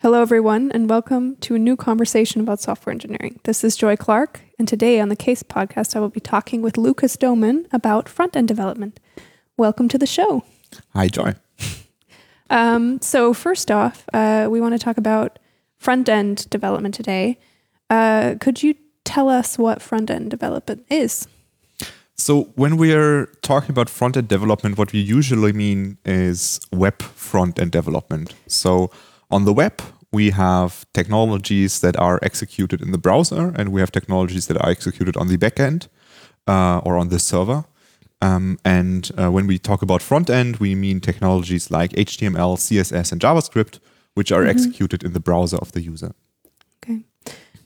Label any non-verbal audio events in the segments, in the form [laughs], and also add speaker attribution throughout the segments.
Speaker 1: Hello, everyone, and welcome to a new conversation about software engineering. This is Joy Clark, and today on the Case podcast, I will be talking with Lucas Dohmen about front end development. Welcome to the show.
Speaker 2: Hi, Joy. [laughs]
Speaker 1: Um, so, first off, uh, we want to talk about front end development today. Uh, could you tell us what front end development is?
Speaker 2: So, when we are talking about front end development, what we usually mean is web front end development. So, on the web, we have technologies that are executed in the browser, and we have technologies that are executed on the backend uh, or on the server. Um, and uh, when we talk about front end, we mean technologies like HTML, CSS, and JavaScript, which are executed in the browser of the user.
Speaker 1: Okay.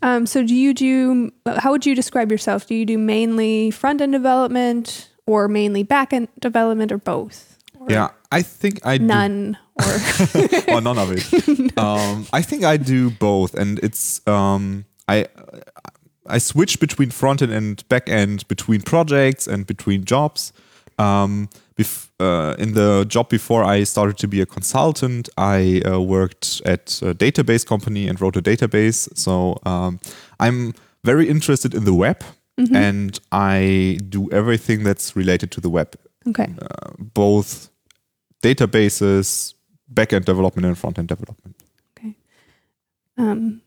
Speaker 1: Um, so, do you do, how would you describe yourself? Do you do mainly front end development or mainly back end development or both? Or
Speaker 2: Yeah, I think I do
Speaker 1: None or, [laughs]
Speaker 2: or none of it. [laughs] um, I think I do both, and it's um, I I switch between front end and back end, between projects and between jobs. Um, bef- uh, in the job before I started to be a consultant, I uh, worked at a database company and wrote a database. So um, I'm very interested in the web, and I do everything that's related to the web,
Speaker 1: okay.
Speaker 2: both databases, back-end development, and front-end development. Okay.
Speaker 1: Um,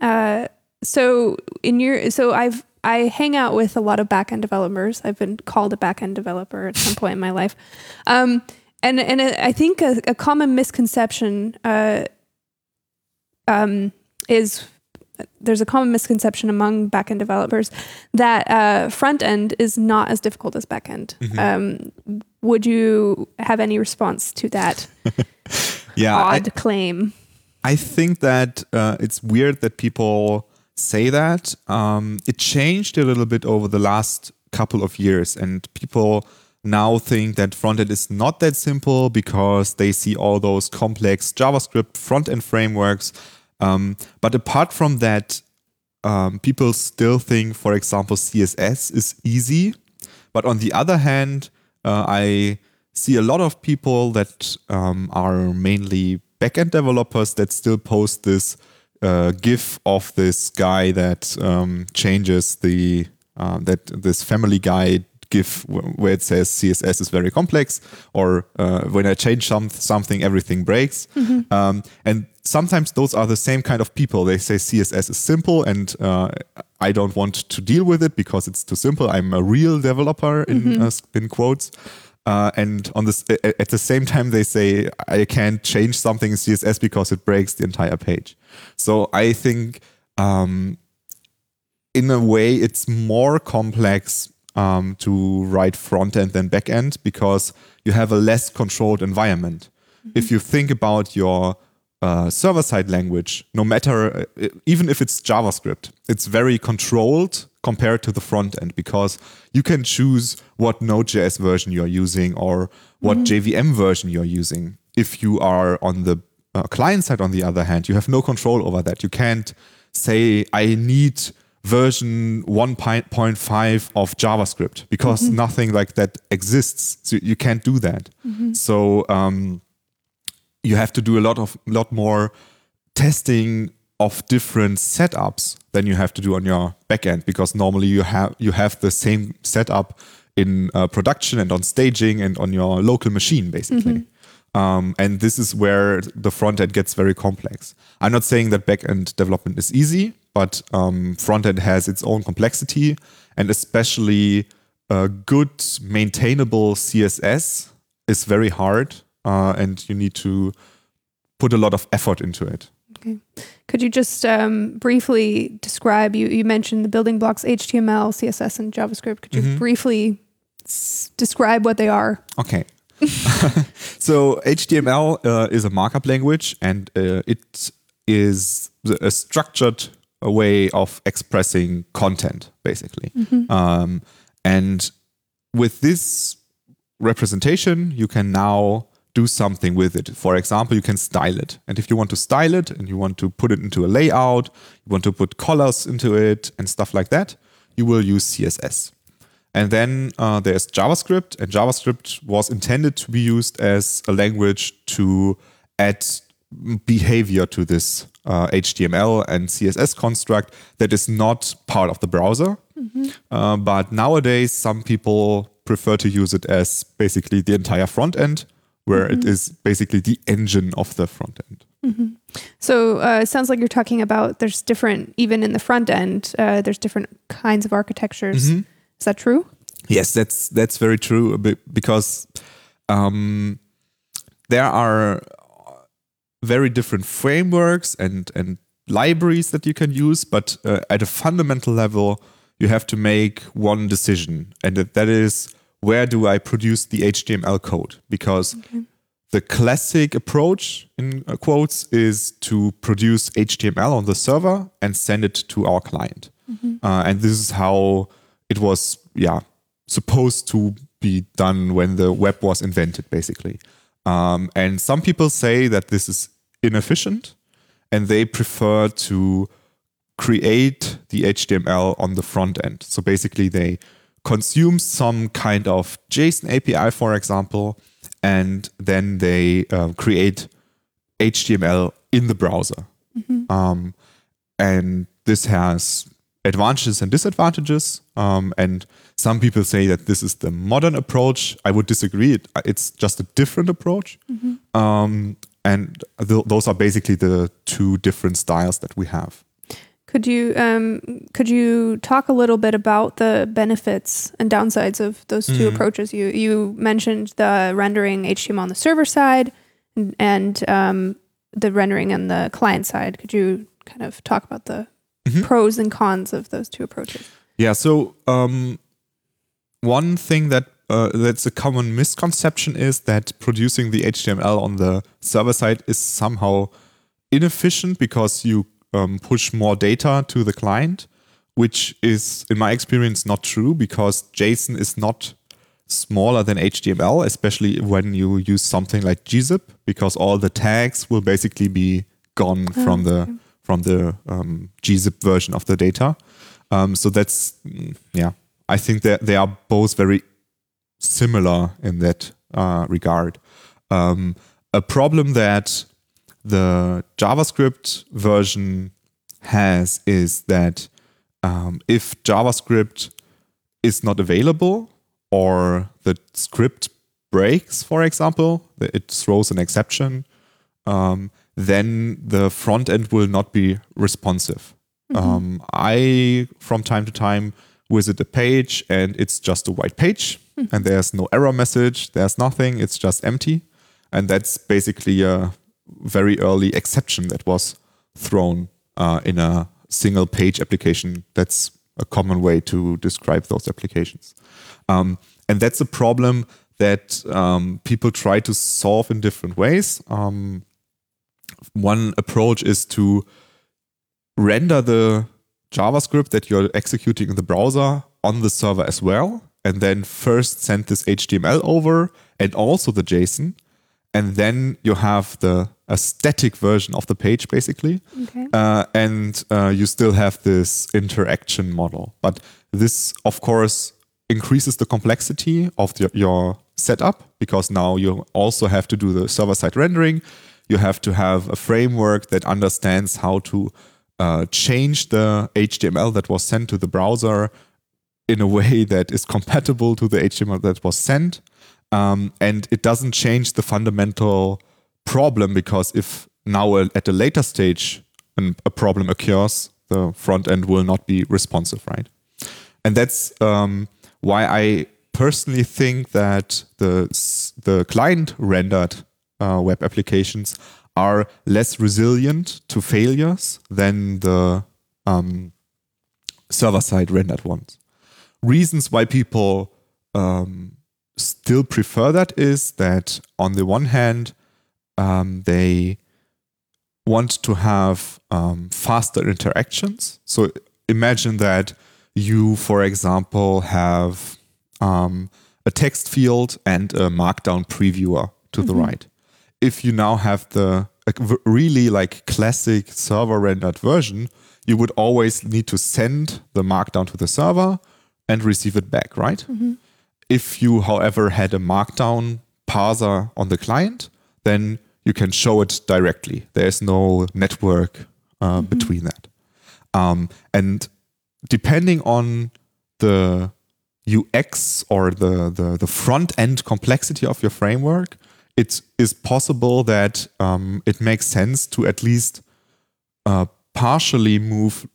Speaker 1: uh, so in your so I've I hang out with a lot of backend developers. I've been called a backend developer at some point in my life, um, and and I think a, a common misconception uh, um, is there's a common misconception among backend developers that uh, front end is not as difficult as backend. Um, would you have any response to that [laughs]
Speaker 2: Yeah, I-
Speaker 1: odd claim?
Speaker 2: I think that uh, it's weird that people say that. Um, it changed a little bit over the last couple of years, and people now think that frontend is not that simple because they see all those complex JavaScript front end frameworks. Um, but apart from that, um, people still think, for example, CSS is easy. But on the other hand, uh, I see a lot of people that um, are mainly backend developers that still post this uh, GIF of this guy that um, changes the uh, that this Family Guy GIF where it says CSS is very complex, or uh, when I change some something, everything breaks. Um, and sometimes those are the same kind of people. They say CSS is simple, and uh, I don't want to deal with it because it's too simple. I'm a real developer in uh, in quotes. Uh, and on this, at the same time, they say I can't change something in CSS because it breaks the entire page. So I think, um, in a way, it's more complex um, to write front end than back end because you have a less controlled environment. If you think about your uh, server side language, no matter, uh, even if it's JavaScript, it's very controlled compared to the front end because you can choose what Node.js version you're using or what JVM version you're using. If you are on the uh, client side, on the other hand, you have no control over that. You can't say, I need version 1.5 of JavaScript because nothing like that exists. So you can't do that. So, um, you have to do a lot of lot more testing of different setups than you have to do on your backend because normally you have you have the same setup in uh, production and on staging and on your local machine basically. Um, and this is where the front end gets very complex. I'm not saying that backend development is easy, but um, front end has its own complexity, and especially uh, good maintainable CSS is very hard, uh, and you need to put a lot of effort into it.
Speaker 1: Okay. Could you just um, briefly describe? You, you mentioned the building blocks HTML, CSS, and JavaScript. Could you briefly s- describe what they are?
Speaker 2: Okay. [laughs] so HTML uh, is a markup language, and uh, it is a structured way of expressing content, basically. Um, and with this representation, you can now do something with it. For example, you can style it. And if you want to style it and you want to put it into a layout, you want to put colors into it and stuff like that, you will use CSS. And then uh, there's JavaScript, and JavaScript was intended to be used as a language to add behavior to this uh, HTML and CSS construct that is not part of the browser. Uh, but nowadays, some people prefer to use it as basically the entire front end, where it is basically the engine of the front end.
Speaker 1: So uh, it sounds like you're talking about there's different, even in the front end, uh, there's different kinds of architectures.
Speaker 2: Mm-hmm.
Speaker 1: Is that true?
Speaker 2: Yes, that's that's very true. Because um, there are very different frameworks and and libraries that you can use, but uh, at a fundamental level, you have to make one decision, and that- is where do I produce the HTML code? Because the classic approach in quotes is to produce HTML on the server and send it to our client. Uh, and this is how it was, yeah, supposed to be done when the web was invented, basically. Um, and some people say that this is inefficient and they prefer to create the HTML on the front end. So basically, they consume some kind of JSON API, for example, and then they uh, create HTML in the browser. Um, and this has advantages and disadvantages. Um, and some people say that this is the modern approach. I would disagree. It, it's just a different approach. Um, and th- those are basically the two different styles that we have.
Speaker 1: Could you um, could you talk a little bit about the benefits and downsides of those 2
Speaker 2: Mm-hmm.
Speaker 1: approaches? You you mentioned the rendering HTML on the server side and, and um, the rendering on the client side. Could you kind of talk about the
Speaker 2: Mm-hmm.
Speaker 1: pros and cons of those two approaches?
Speaker 2: Yeah. So um, one thing that uh, that's a common misconception is that producing the HTML on the server side is somehow inefficient because you um, push more data to the client, which is, in my experience, not true because JSON is not smaller than HTML, especially when you use something like gzip, because all the tags will basically be gone from the from the um, gzip version of the data. Um, so that's mm, yeah. I think that they are both very similar in that uh, regard. Um, a problem that the JavaScript version has is that um, if JavaScript is not available or the script breaks, for example, it throws an exception, um, then the front end will not be responsive. Um, I, from time to time, visit a page and it's just a white page and there's no error message, there's nothing, it's just empty. And that's basically a very early exception that was thrown uh, in a single page application. That's a common way to describe those applications. Um, and that's a problem that um, people try to solve in different ways. Um, one approach is to render the JavaScript that you're executing in the browser on the server as well, and then first send this HTML over and also the JSON, and then you have the a static version of the page basically,
Speaker 1: Okay.
Speaker 2: uh, and uh, you still have this interaction model. But this, of course, increases the complexity of the, your setup because now you also have to do the server side rendering. You have to have a framework that understands how to uh, change the HTML that was sent to the browser in a way [laughs] that is compatible to the HTML that was sent. Um, and it doesn't change the fundamental problem because if now at a later stage an, a problem occurs, the front end will not be responsive, right? And that's um, why I personally think that the the client rendered uh, web applications are less resilient to failures than the um, server side rendered ones. Reasons why people um, still prefer that is that on the one hand, um, they want to have um, faster interactions. So imagine that you, for example, have um, a text field and a markdown previewer to the right. If you now have the really like classic server rendered version, you would always need to send the markdown to the server and receive it back, right? If you, however, had a markdown parser on the client, then you can show it directly. There's no network uh, between that. Um, and depending on the UX or the, the, the front end complexity of your framework, it is possible that um, it makes sense to at least uh, partially move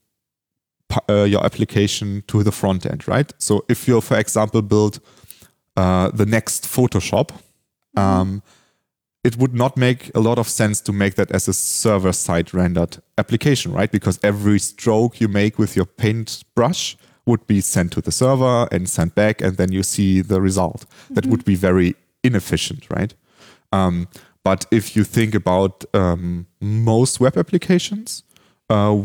Speaker 2: uh, your application to the front end, right? So if you, for example, build uh, the next Photoshop, um, it would not make a lot of sense to make that as a server side rendered application, right? Because every stroke you make with your paint brush would be sent to the server and sent back, and then you see the result. That would be very inefficient, right? Um, but if you think about um, most web applications, uh,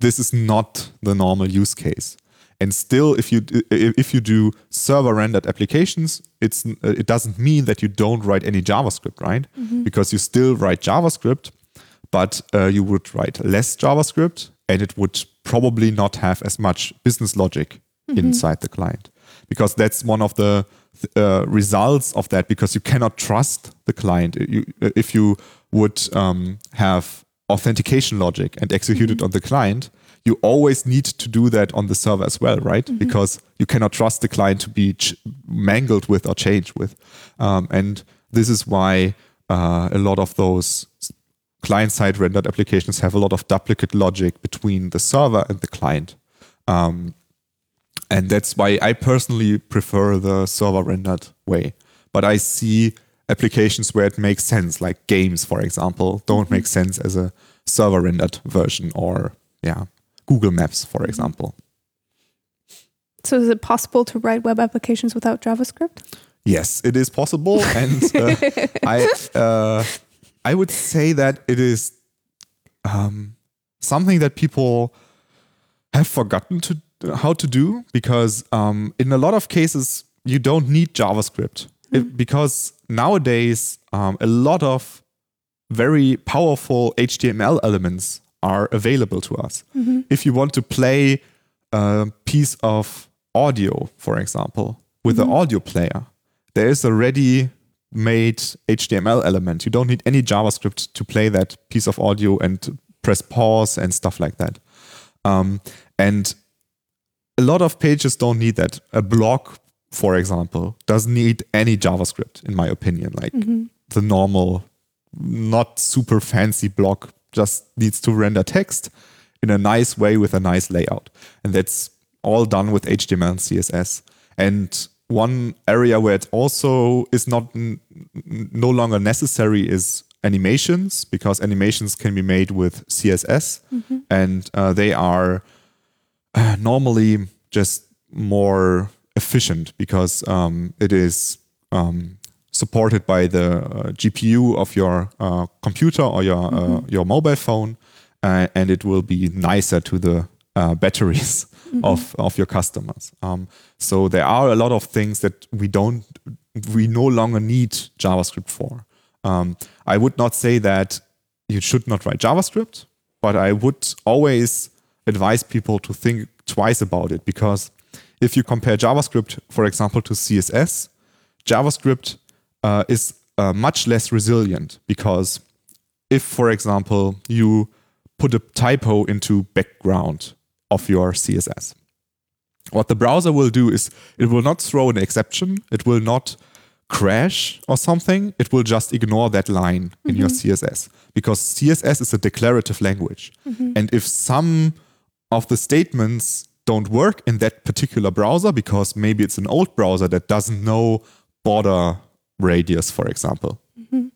Speaker 2: this is not the normal use case. And still, if you if you do server rendered applications, it's it doesn't mean that you don't write any JavaScript, right? Because you still write JavaScript, but uh, you would write less JavaScript, and it would probably not have as much business logic inside the client, because that's one of the uh, results of that. Because you cannot trust the client. You, if you would um, have authentication logic and execute it on the client, you always need to do that on the server as well, right? Because you cannot trust the client to be ch- mangled with or changed with. Um, and this is why uh, a lot of those client side rendered applications have a lot of duplicate logic between the server and the client. Um, and that's why I personally prefer the server rendered way. But I see applications where it makes sense, like games, for example, don't make sense as a server rendered version or, yeah, Google Maps, for example.
Speaker 1: So is it possible to write web applications without JavaScript?
Speaker 2: Yes, it is possible, and uh, [laughs] I uh, I would say that it is um, something that people have forgotten to how to do because um, in a lot of cases you don't need JavaScript If- because nowadays um, a lot of very powerful HTML elements are available to us. If you want to play a piece of audio, for example, with an audio player, there is a ready made HTML element. You don't need any JavaScript to play that piece of audio and press pause and stuff like that. Um, and a lot of pages don't need that. A blog, for example, doesn't need any JavaScript, in my opinion. Like the normal, not super fancy blog just needs to render text in a nice way with a nice layout. And that's all done with HTML and CSS. And one area where it also is not n- no longer necessary is animations because animations can be made with CSS and uh, they are uh, [sighs] normally just more efficient because um, it is um, supported by the uh, GPU of your uh, computer or your uh, your mobile phone, uh, and it will be nicer to the uh, [laughs] batteries of of your customers. Um, so there are a lot of things that we don't we no longer need JavaScript for. Um, I would not say that you should not write JavaScript, but I would always advise people to think twice about it because if you compare JavaScript, for example, to CSS, JavaScript uh, is uh, much less resilient because if, for example, you put a typo into background of your CSS, what the browser will do is it will not throw an exception, it will not crash or something, it will just ignore that line in your CSS because CSS is a declarative language. And if some of the statements don't work in that particular browser because maybe it's an old browser that doesn't know border radius, for example.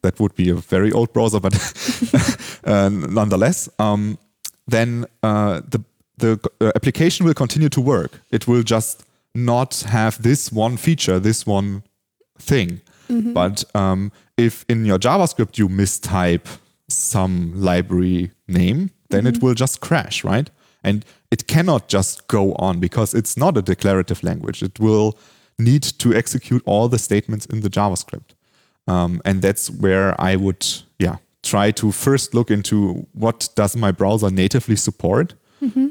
Speaker 2: That would be a very old browser, but [laughs] uh, nonetheless, um, then uh, the the uh, application will continue to work. It will just not have this one feature, this one thing. But um, if in your JavaScript you mistype some library name, then it will just crash, right? And it cannot just go on because it's not a declarative language. It will need to execute all the statements in the JavaScript. Um, and that's where I would, yeah, try to first look into what does my browser natively support,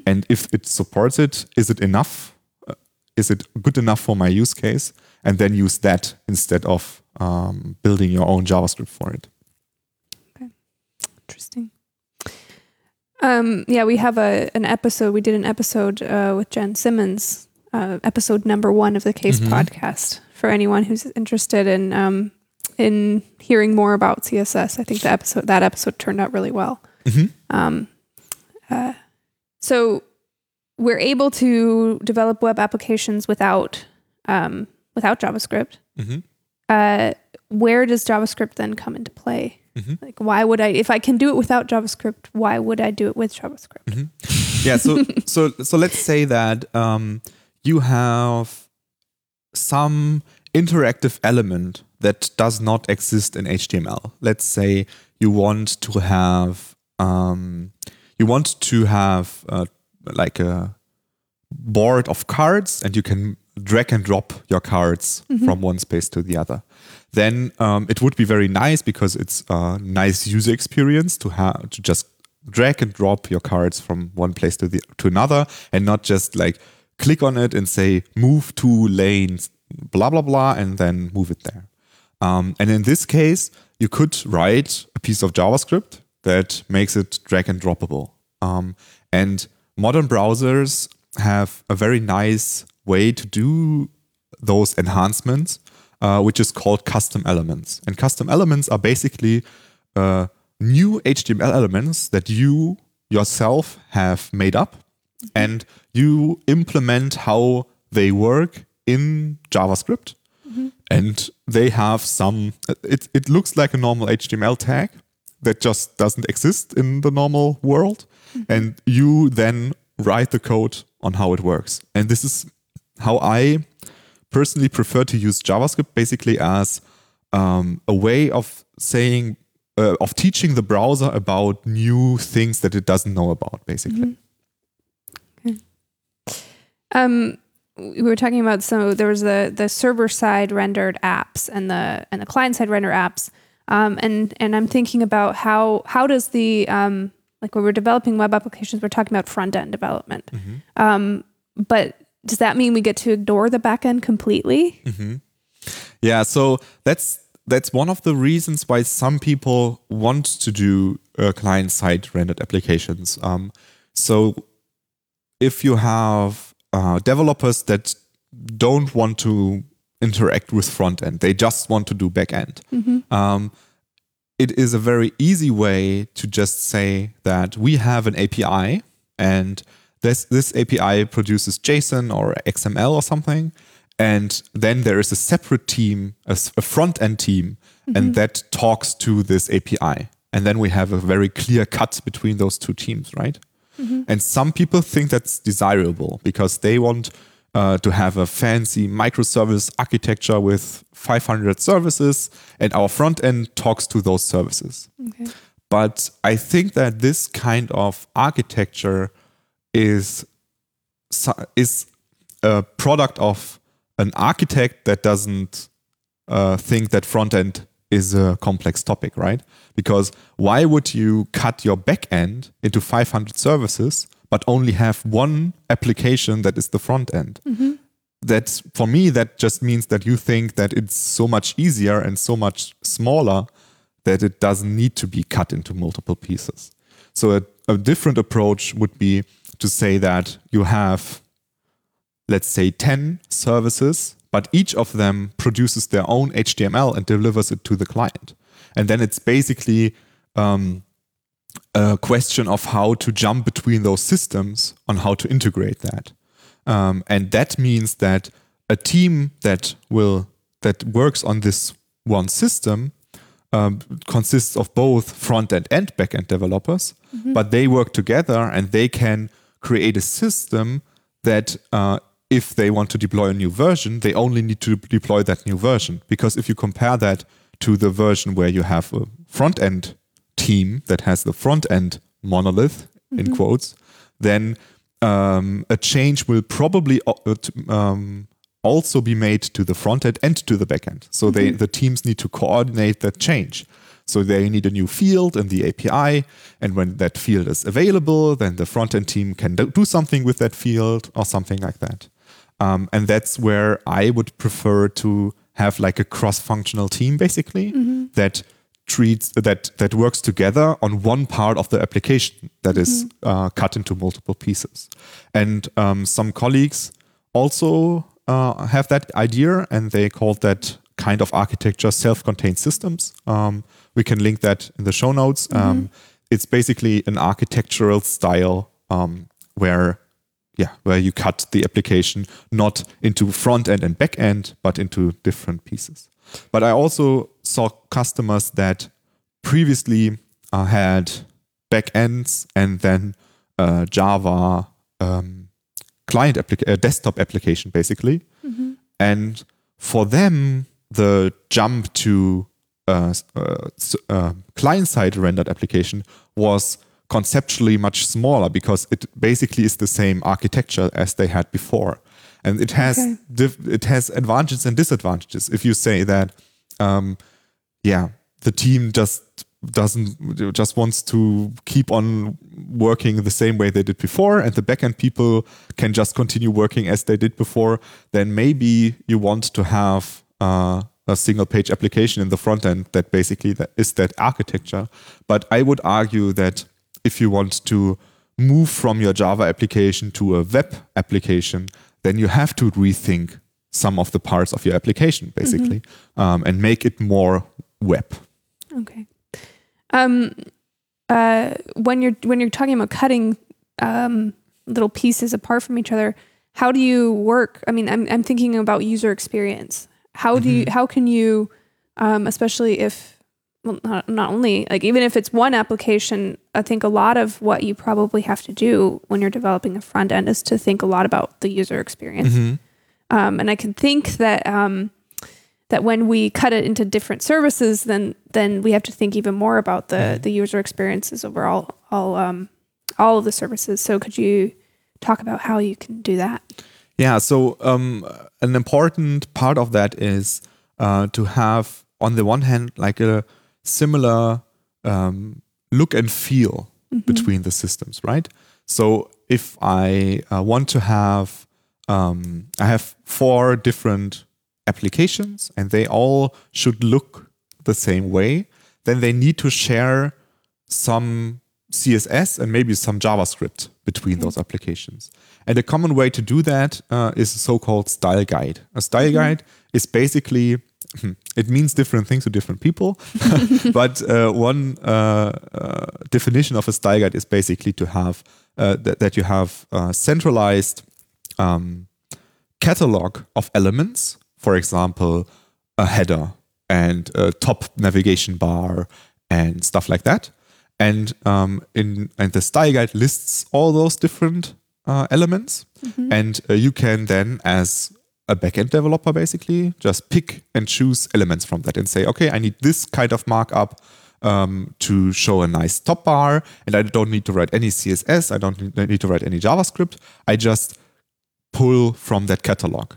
Speaker 2: and if it supports it, is it enough? Uh, Is it good enough for my use case? And then use that instead of um, building your own JavaScript for it. Okay.
Speaker 1: Interesting. Um, yeah, we have a an episode. We did an episode uh, with Jen Simmons, uh, episode number one of the Case
Speaker 2: Mhm.
Speaker 1: podcast. For anyone who's interested in um, in hearing more about CSS, I think the episode that episode turned out really well.
Speaker 2: Mhm.
Speaker 1: Um, uh, so we're able to develop web applications without um, without JavaScript.
Speaker 2: Mhm.
Speaker 1: Uh, where does JavaScript then come into play?
Speaker 2: Mhm.
Speaker 1: Like, why would I, if I can do it without JavaScript, why would I do it with JavaScript?
Speaker 2: yeah so [laughs] so so let's say that um, you have some interactive element that does not exist in html let's say you want to have um, you want to have uh, like a board of cards and you can drag and drop your cards from one space to the other then um, it would be very nice because it's a nice user experience to have to just drag and drop your cards from one place to the to another and not just like click on it and say move to lanes blah blah blah and then move it there. Um, and in this case you could write a piece of javascript that makes it drag and droppable. Um, and modern browsers have a very nice way to do those enhancements, uh, which is called custom elements. And custom elements are basically uh, new HTML elements that you yourself have made up and you implement how they work in JavaScript. And they have some, it, it looks like a normal HTML tag that just doesn't exist in the normal world. And you then write the code on how it works. And this is how I personally prefer to use JavaScript basically as um, a way of saying, uh, of teaching the browser about new things that it doesn't know about, basically.
Speaker 1: Um, we were talking about so there was the the server side rendered apps and the and the client side rendered apps. Um, and and I'm thinking about how how does the um, like when we're developing web applications, we're talking about front end development. Um, but does that mean we get to ignore the back end completely?
Speaker 2: Yeah, so that's that's one of the reasons why some people want to do uh, client-side rendered applications. Um, so if you have uh, developers that don't want to interact with front end, they just want to do back end. Um, it is a very easy way to just say that we have an API and this this API produces JSON or XML or something, and then there is a separate team, a front end team, and that talks to this API, and then we have a very clear cut between those two teams, right? And some people think that's desirable because they want uh, to have a fancy microservice architecture with 500 services, and our front end talks to those services.
Speaker 1: Okay.
Speaker 2: But I think that this kind of architecture is is a product of an architect that doesn't uh, think that front end is a complex topic, right? Because why would you cut your back end into 500 services but only have one application that is the front end? That for me, that just means that you think that it's so much easier and so much smaller that it doesn't need to be cut into multiple pieces. So a, a different approach would be to say that you have, let's say, 10 services, but each of them produces their own HTML and delivers it to the client. And then it's basically um, a question of how to jump between those systems on how to integrate that. Um, and that means that a team that will that works on this one system um, consists of both front end and back end developers, but they work together and they can create a system that uh, if they want to deploy a new version, they only need to deploy that new version. Because if you compare that to the version where you have a front end team that has the front end monolith in quotes, then um, a change will probably uh, um, also be made to the front end and to the back end. So they the teams need to coordinate that change. So they need a new field in the API, and when that field is available, then the front end team can do something with that field or something like that. Um, and that's where I would prefer to have like a cross-functional team, basically, that treats that that works together on one part of the application that is uh, cut into multiple pieces. And um, some colleagues also uh, have that idea, and they call that kind of architecture self-contained systems. Um, we can link that in the show notes. Um, it's basically an architectural style um, where yeah, where you cut the application not into front end and back end, but into different pieces. But I also saw customers that previously uh, had back ends and then uh, Java um, client applica- uh, desktop application basically. And for them, the jump to uh, uh, uh, client side rendered application was conceptually much smaller because it basically is the same architecture as they had before. And it has
Speaker 1: Okay.
Speaker 2: it has advantages and disadvantages. If you say that, um, yeah, the team just doesn't just wants to keep on working the same way they did before and the backend people can just continue working as they did before then maybe you want to have uh, a single page application in the front end that basically that is that architecture but i would argue that if you want to move from your java application to a web application then you have to rethink some of the parts of your application basically um, and make it more web
Speaker 1: Okay. Um, uh, when you're when you're talking about cutting um, little pieces apart from each other, how do you work? I mean, I'm I'm thinking about user experience. How do you how can you, um, especially if well, not not only like even if it's one application, I think a lot of what you probably have to do when you're developing a front end is to think a lot about the user experience. Um, and I can think that um, that when we cut it into different services, then then we have to think even more about the the user experiences overall, all um, all of the services. So could you talk about how you can do that?
Speaker 2: Yeah, so um, an important part of that is uh, to have, on the one hand, like a similar um, look and feel between the systems, right? So if I uh, want to have, um, I have four different applications and they all should look the same way, then they need to share some CSS and maybe some JavaScript between those applications. And a common way to do that uh, is a so-called style guide. A style guide is basically it means different things to different people, [laughs] but uh, one uh, uh, definition of a style guide is basically to have uh, that, that you have uh, centralized um, catalog of elements. For example, a header and a top navigation bar and stuff like that. And um, in and the style guide lists all those different uh, elements, and uh, you can then, as a backend developer, basically just pick and choose elements from that and say, okay, I need this kind of markup um, to show a nice top bar, and I don't need to write any CSS, I don't need- need to write any JavaScript. I just pull from that catalog.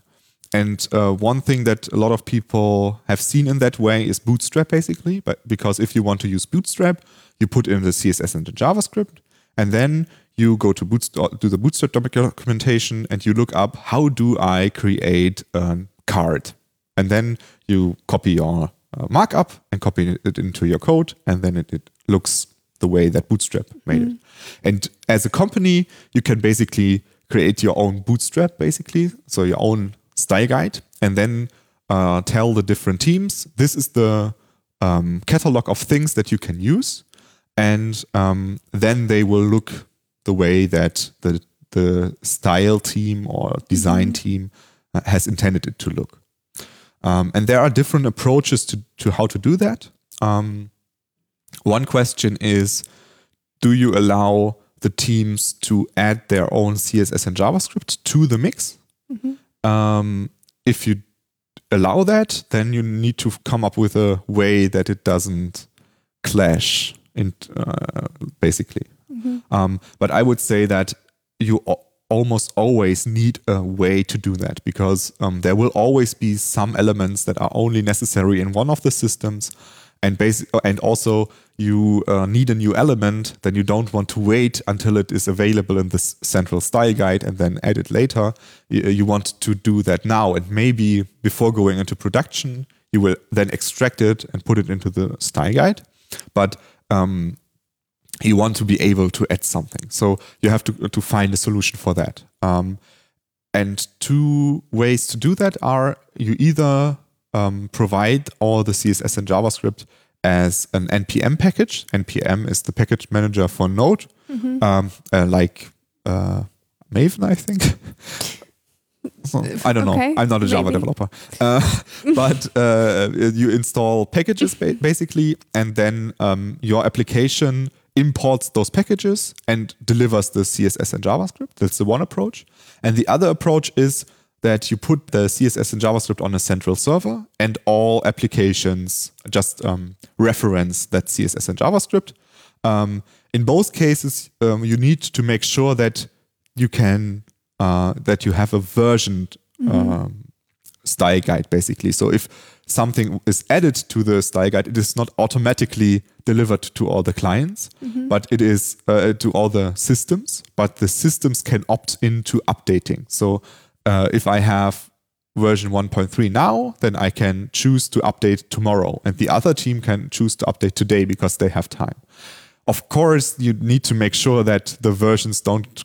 Speaker 2: And uh, one thing that a lot of people have seen in that way is Bootstrap, basically. But because if you want to use Bootstrap, you put in the CSS and the JavaScript, and then you go to Bootstrap, do the Bootstrap documentation, and you look up how do I create a card, and then you copy your uh, markup and copy it into your code, and then it, it looks the way that Bootstrap made it. And as a company, you can basically create your own Bootstrap, basically, so your own style guide, and then uh, tell the different teams this is the um, catalog of things that you can use, and um, then they will look the way that the the style team or design team uh, has intended it to look. Um, and there are different approaches to, to how to do that. Um, one question is Do you allow the teams to add their own CSS and JavaScript to the mix? Um, if you allow that, then you need to come up with a way that it doesn't clash, in, uh, basically. Um, but I would say that you al- almost always need a way to do that because um, there will always be some elements that are only necessary in one of the systems, and basic, and also you uh, need a new element. Then you don't want to wait until it is available in this central style guide and then add it later. You, you want to do that now, and maybe before going into production, you will then extract it and put it into the style guide. But um, you want to be able to add something. So you have to, to find a solution for that. Um, and two ways to do that are you either um, provide all the CSS and JavaScript as an NPM package. NPM is the package manager for Node,
Speaker 1: Mm-hmm.
Speaker 2: um, uh, like uh, Maven, I think. So, I don't
Speaker 1: Okay,
Speaker 2: know. I'm not a Java
Speaker 1: maybe.
Speaker 2: developer. Uh, [laughs] but uh, you install packages ba- basically, and then um, your application imports those packages and delivers the CSS and JavaScript. That's the one approach. And the other approach is that you put the CSS and JavaScript on a central server, and all applications just um, reference that CSS and JavaScript. Um, in both cases, um, you need to make sure that you can uh, that you have a versioned um, style guide basically. So if something is added to the style guide, it is not automatically delivered to all the clients, but it is uh, to all the systems. But the systems can opt into updating. So uh, if I have version 1.3 now, then I can choose to update tomorrow, and the other team can choose to update today because they have time. Of course, you need to make sure that the versions don't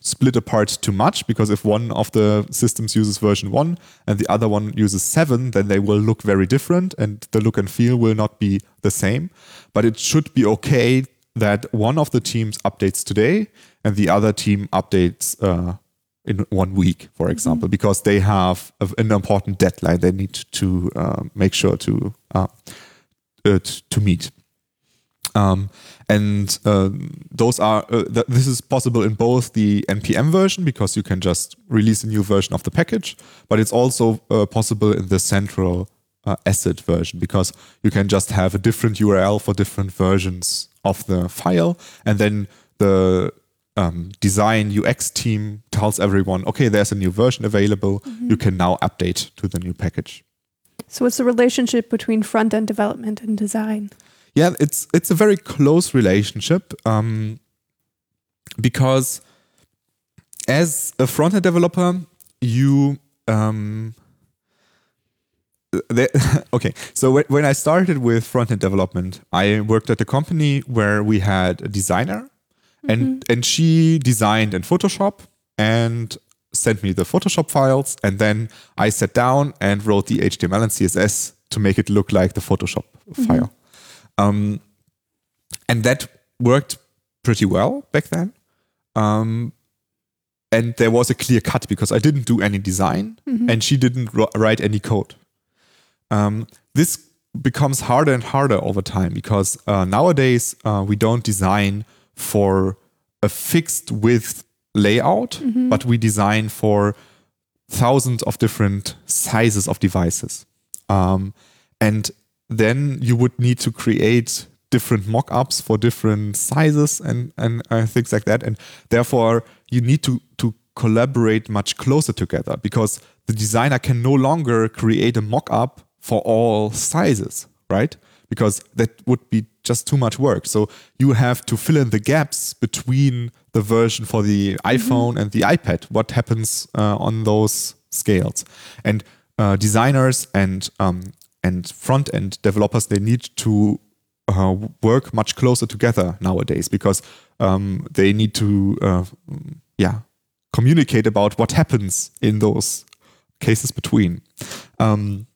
Speaker 2: split apart too much because if one of the systems uses version 1 and the other one uses 7 then they will look very different and the look and feel will not be the same. But it should be okay that one of the teams updates today and the other team updates uh, in one week for example because they have a, an important deadline they need to uh, make sure to uh, uh, to meet um, and uh, those are uh, th- this is possible in both the npm version because you can just release a new version of the package, but it's also uh, possible in the central uh, asset version because you can just have a different URL for different versions of the file, and then the um, design UX team tells everyone, okay, there's a new version available. You can now update to the new package.
Speaker 1: So, what's the relationship between front end development and design?
Speaker 2: Yeah it's it's a very close relationship um, because as a front-end developer you um, [laughs] the, okay so when, when i started with front-end development i worked at a company where we had a designer and and she designed in photoshop and sent me the photoshop files and then i sat down and wrote the html and css to make it look like the photoshop file um, and that worked pretty well back then. Um, and there was a clear cut because I didn't do any design and she didn't write any code. Um, this becomes harder and harder over time because uh, nowadays uh, we don't design for a fixed width layout, but we design for thousands of different sizes of devices. Um, and then you would need to create different mock-ups for different sizes and and uh, things like that. And therefore you need to to collaborate much closer together because the designer can no longer create a mock-up for all sizes right? Because that would be just too much work. So you have to fill in the gaps between the version for the iphone and the ipad. What happens uh, on those scales? And uh, designers and um, and front end developers they need to uh, work much closer together nowadays because um, they need to uh, yeah communicate about what happens in those cases between um,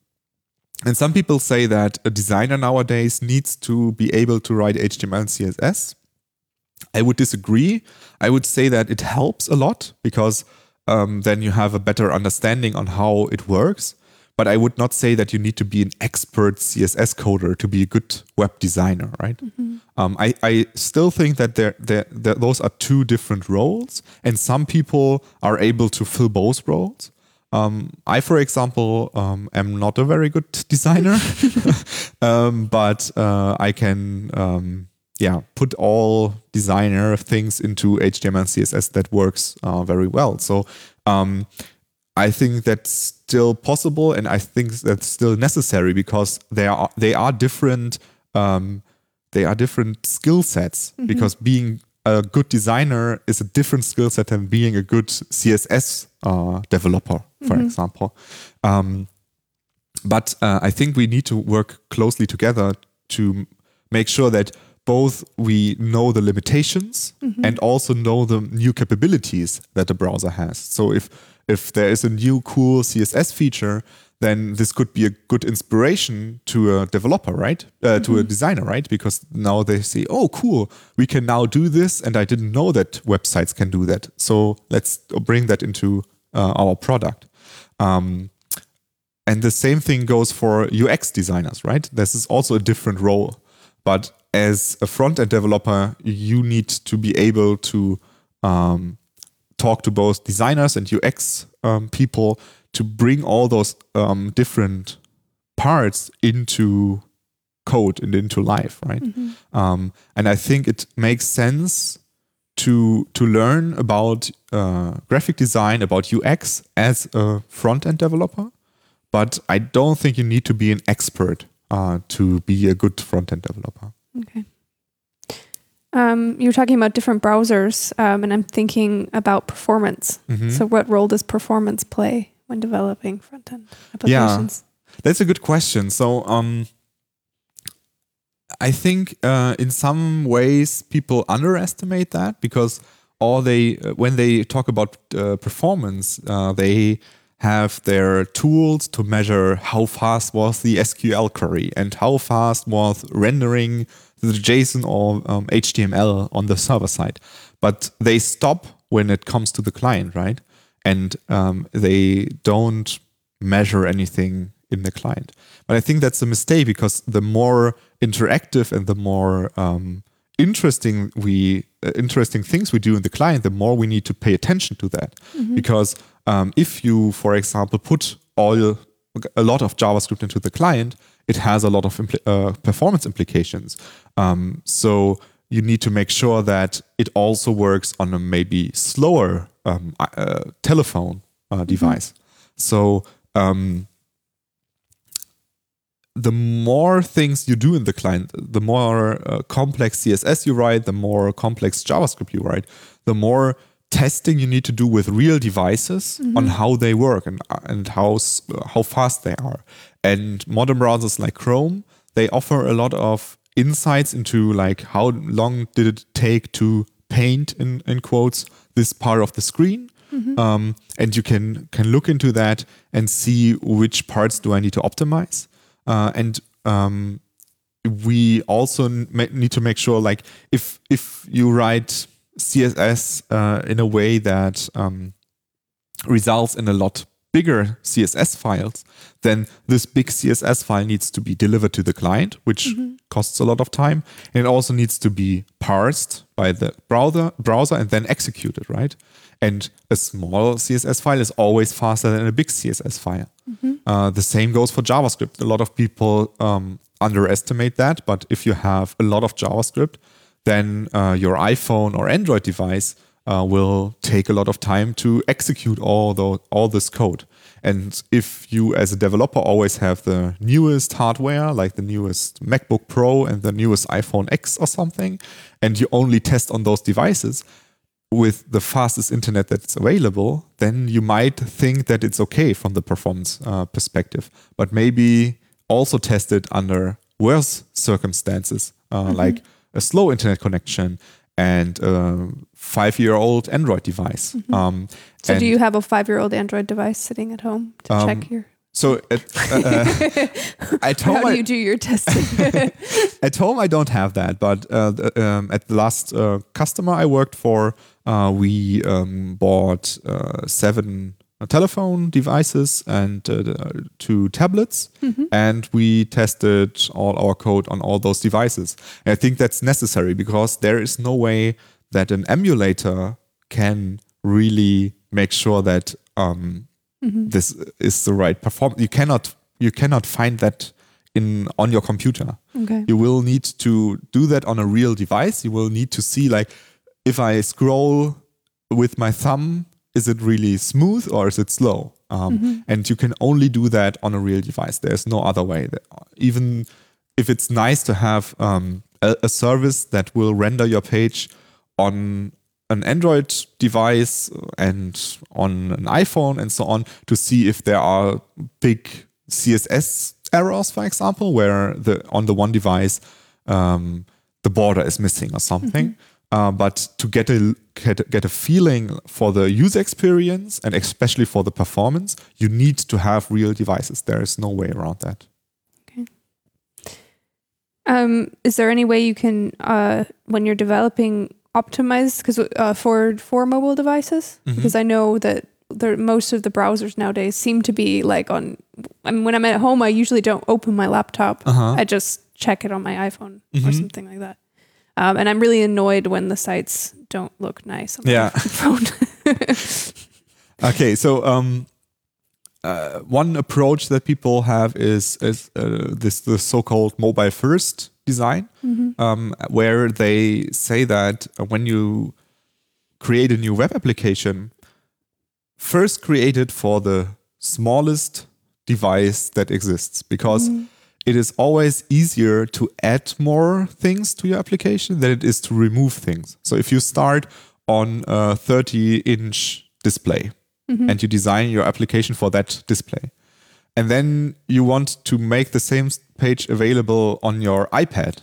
Speaker 2: and some people say that a designer nowadays needs to be able to write html and css I would disagree. I would say that it helps a lot because um, then you have a better understanding on how it works. But I would not say that you need to be an expert CSS coder to be a good web designer, right? Um, I, I still think that there, there, there, those are two different roles, and some people are able to fill both roles. Um, I, for example, um, am not a very good [laughs] designer, [laughs] um, but uh, I can, um, yeah, put all designer things into HTML and CSS that works uh, very well. So um, I think that's still possible, and I think that's still necessary because they are they are different. Um, they are different skill sets because being a good designer is a different skill set than being a good CSS uh, developer, for example. Um, but uh, I think we need to work closely together to make sure that both we know the limitations and also know the new capabilities that the browser has. So if if there is a new cool CSS feature, then this could be a good inspiration to a developer, right? Uh, To a designer, right? Because now they say, "Oh, cool, we can now do this," and I didn't know that websites can do that. So let's bring that into uh, our product. Um, and the same thing goes for UX designers, right? This is also a different role. But as a front end developer, you need to be able to um, talk to both designers and UX um, people to bring all those um, different parts into code and into life, right? Um, and I think it makes sense to to learn about uh, graphic design, about UX as a front end developer, but I don't think you need to be an expert uh, to be a good front end developer.
Speaker 1: Okay. Um, you were talking about different browsers, um, and I'm thinking about performance.
Speaker 2: Mhm.
Speaker 1: So, what role does performance play when developing front end applications?
Speaker 2: Yeah, That's a good question. So, um, I think uh, in some ways people underestimate that because all they uh, when they talk about uh, performance, uh, they have their tools to measure how fast was the SQL query and how fast was rendering the JSON or um, HTML on the server side. But they stop when it comes to the client, right? And um, they don't measure anything in the client. But I think that's a mistake because the more interactive and the more um, interesting we uh, interesting things we do in the client, the more we need to pay attention to that. Because um, if you, for example, put all a lot of JavaScript into the client, it has a lot of impli- uh, performance implications. Um, so you need to make sure that it also works on a maybe slower um, uh, telephone uh, device. So um, the more things you do in the client, the more uh, complex CSS you write, the more complex JavaScript you write, the more testing you need to do with real devices on how they work and and how how fast they are. And modern browsers like Chrome, they offer a lot of insights into like how long did it take to paint in, in quotes this part of the screen. Um, and you can can look into that and see which parts do I need to optimize. Uh, and um, we also n- need to make sure like if if you write css uh, in a way that um, results in a lot bigger css files then this big css file needs to be delivered to the client which costs a lot of time. And it also needs to be parsed by the browser browser and then executed right? And a small css file is always faster than a big css file. Uh, the same goes for JavaScript. A lot of people um, underestimate that, but if you have a lot of JavaScript, then uh, your iPhone or Android device uh, will take a lot of time to execute all the, all this code. And if you, as a developer, always have the newest hardware, like the newest MacBook Pro and the newest iPhone X or something, and you only test on those devices, with the fastest internet that's available, then you might think that it's okay from the performance uh, perspective. But maybe also test it under worse circumstances, uh, like a slow internet connection and a five year old Android device. Um,
Speaker 1: So, do you have a five year old Android device sitting at home to
Speaker 2: Um,
Speaker 1: check your?
Speaker 2: so at, uh, [laughs] at home,
Speaker 1: How do
Speaker 2: I-
Speaker 1: you do your testing? [laughs]
Speaker 2: at home I don't have that, but uh, the, um, at the last uh, customer I worked for, uh, we um, bought uh, seven telephone devices and uh, two tablets, and we tested all our code on all those devices. And I think that's necessary because there is no way that an emulator can really make sure that um, this is the right performance. You cannot you cannot find that in on your computer
Speaker 1: okay.
Speaker 2: you will need to do that on a real device you will need to see like if i scroll with my thumb is it really smooth or is it slow? Um, and you can only do that on a real device. There's no other way. That- even if it's nice to have um, a, a service that will render your page on an android device and on an iphone and so on to see if there are big CSS errors, for example, where the on the one device um, the border is missing or something. Uh, but to get a get, get a feeling for the user experience and especially for the performance, you need to have real devices. There is no way around that.
Speaker 1: Um, is there any way you can, uh, when you're developing, optimize because uh, for for mobile devices?
Speaker 2: Mhm.
Speaker 1: Because I know that there, most of the browsers nowadays seem to be like on. I mean, when I'm at home, I usually don't open my laptop.
Speaker 2: Uh-huh.
Speaker 1: I just check it on my iPhone or
Speaker 2: Mhm.
Speaker 1: something like that. Um, and I'm really annoyed when the sites don't look nice on my
Speaker 2: Yeah. [laughs]
Speaker 1: phone. [laughs]
Speaker 2: Okay, so um, uh, one approach that people have is is uh, this the so-called mobile first design, um, where they say that uh, when you create a new web application, first create it for the smallest device that exists because it is always easier to add more things to your application than it is to remove things. So if you start on a 30 inch display and you design your application for that display, and then you want to make the same page available on your iPad,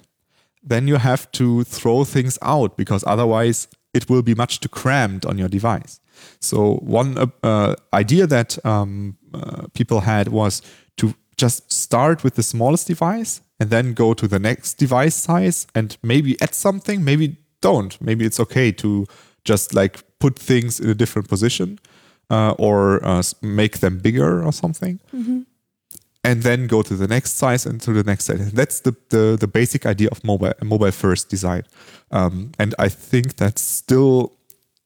Speaker 2: then you have to throw things out because otherwise it will be much too crammed on your device. So one uh, uh, idea that um, uh, people had was just start with the smallest device and then go to the next device size and maybe add something, maybe don't. Maybe it's okay to just like put things in a different position uh, or uh, make them bigger or something and then go to the next size and to the next size. That's the, the, the basic idea of mobile mobile first design. Um, and I think that's still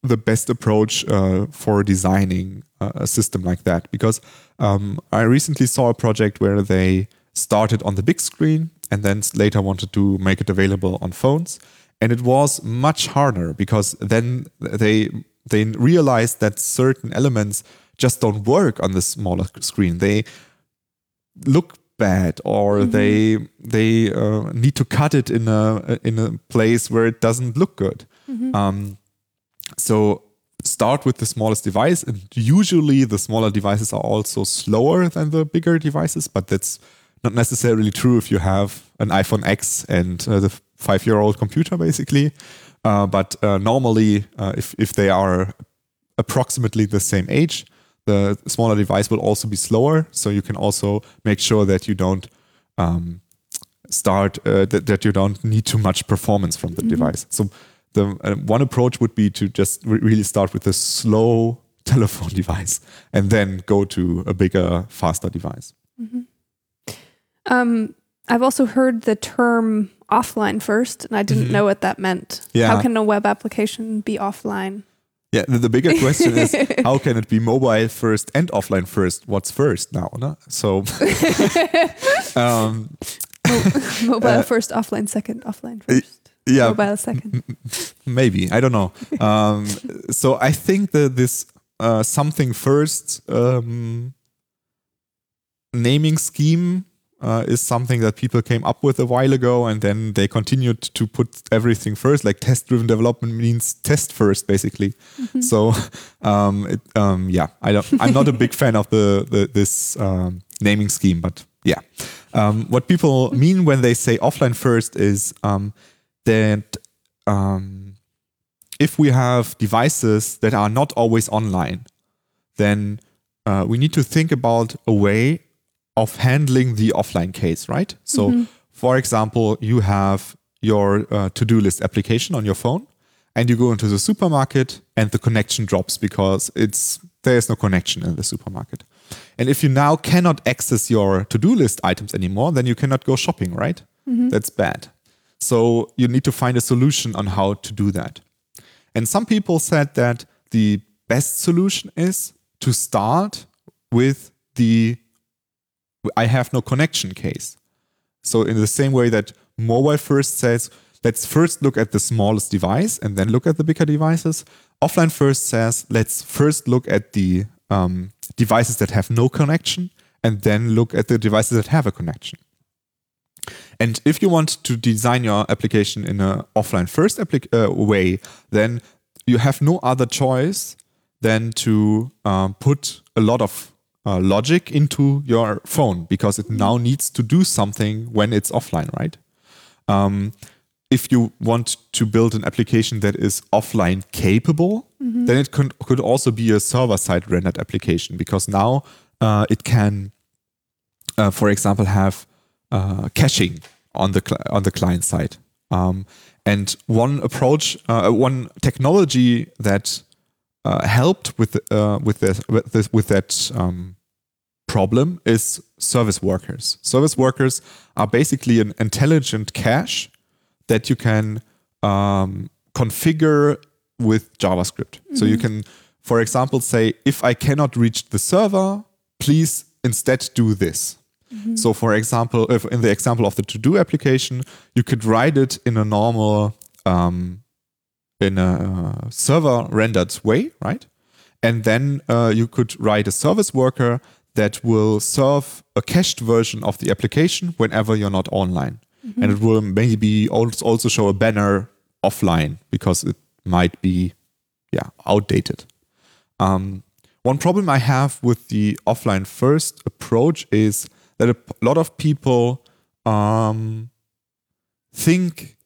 Speaker 2: the best approach uh, for designing a system like that because um, I recently saw a project where they started on the big screen and then later wanted to make it available on phones. And it was much harder because then they they realized that certain elements just don't work on the smaller screen. They look bad or they they uh, need to cut it in a in a place where it doesn't look good. Um, so start with the smallest device and usually the smaller devices are also slower than the bigger devices but that's not necessarily true if you have an iphone x and uh, the five year old computer basically. Uh, but uh, normally uh, if, if they are approximately the same age the smaller device will also be slower. So you can also make sure that you don't um, start uh, that, that you don't need too much performance from the device. So the uh, one approach would be to just re- really start with a slow [laughs] telephone device and then go to a bigger faster device
Speaker 1: Um, I've also heard the term offline first, and I didn't know what that meant.
Speaker 2: Yeah.
Speaker 1: How can a web application be offline?
Speaker 2: yeah the, the bigger question is [laughs] how can it be mobile first and offline first what's first now no? so [laughs] um,
Speaker 1: Mobile first, offline second, offline first,
Speaker 2: yeah.
Speaker 1: Mobile second.
Speaker 2: maybe. I don't know. [laughs] Um, so i think that this uh, something first um, naming scheme uh, is something that people came up with a while ago and then they continued to put everything first. Like test driven development means test first basically. So um, it, um, yeah I don't, i'm not a big [laughs] fan of the, the this um, naming scheme but yeah. Um, what people mean when they say offline first is um, that um, if we have devices that are not always online, then uh, we need to think about a way of handling the offline case, right? So, for example, you have your uh, to do list application on your phone, and you go into the supermarket, and the connection drops because it's there is no connection in the supermarket. And if you now cannot access your to do list items anymore, then you cannot go shopping, right? That's bad. So you need to find a solution on how to do that. And some people said that the best solution is to start with the I have no connection case. So, in the same way that mobile first says, let's first look at the smallest device and then look at the bigger devices, offline first says, let's first look at the um, devices that have no connection and then look at the devices that have a connection. And if you want to design your application in an offline first applic- uh, way, then you have no other choice than to um, put a lot of uh, logic into your phone because it now needs to do something when it's offline, right? Um, if you want to build an application that is offline capable, then it could, could also be a server side rendered application because now uh, it can, uh, for example, have uh, caching on the on the client side. Um, and one approach, uh, one technology that uh, helped with uh, with this, with, this, with that um, problem is service workers. Service workers are basically an intelligent cache that you can um, configure with JavaScript. So you can, for example, say, if I cannot reach the server, please instead do this. So, for example, if in the example of the to-do application, you could write it in a normal, um, in a server rendered way, right? And then uh, you could write a service worker that will serve a cached version of the application whenever you're not online. And it will maybe also show a banner offline because it might be, yeah, outdated. Um, one problem I have with the offline first approach is that a lot of people um, think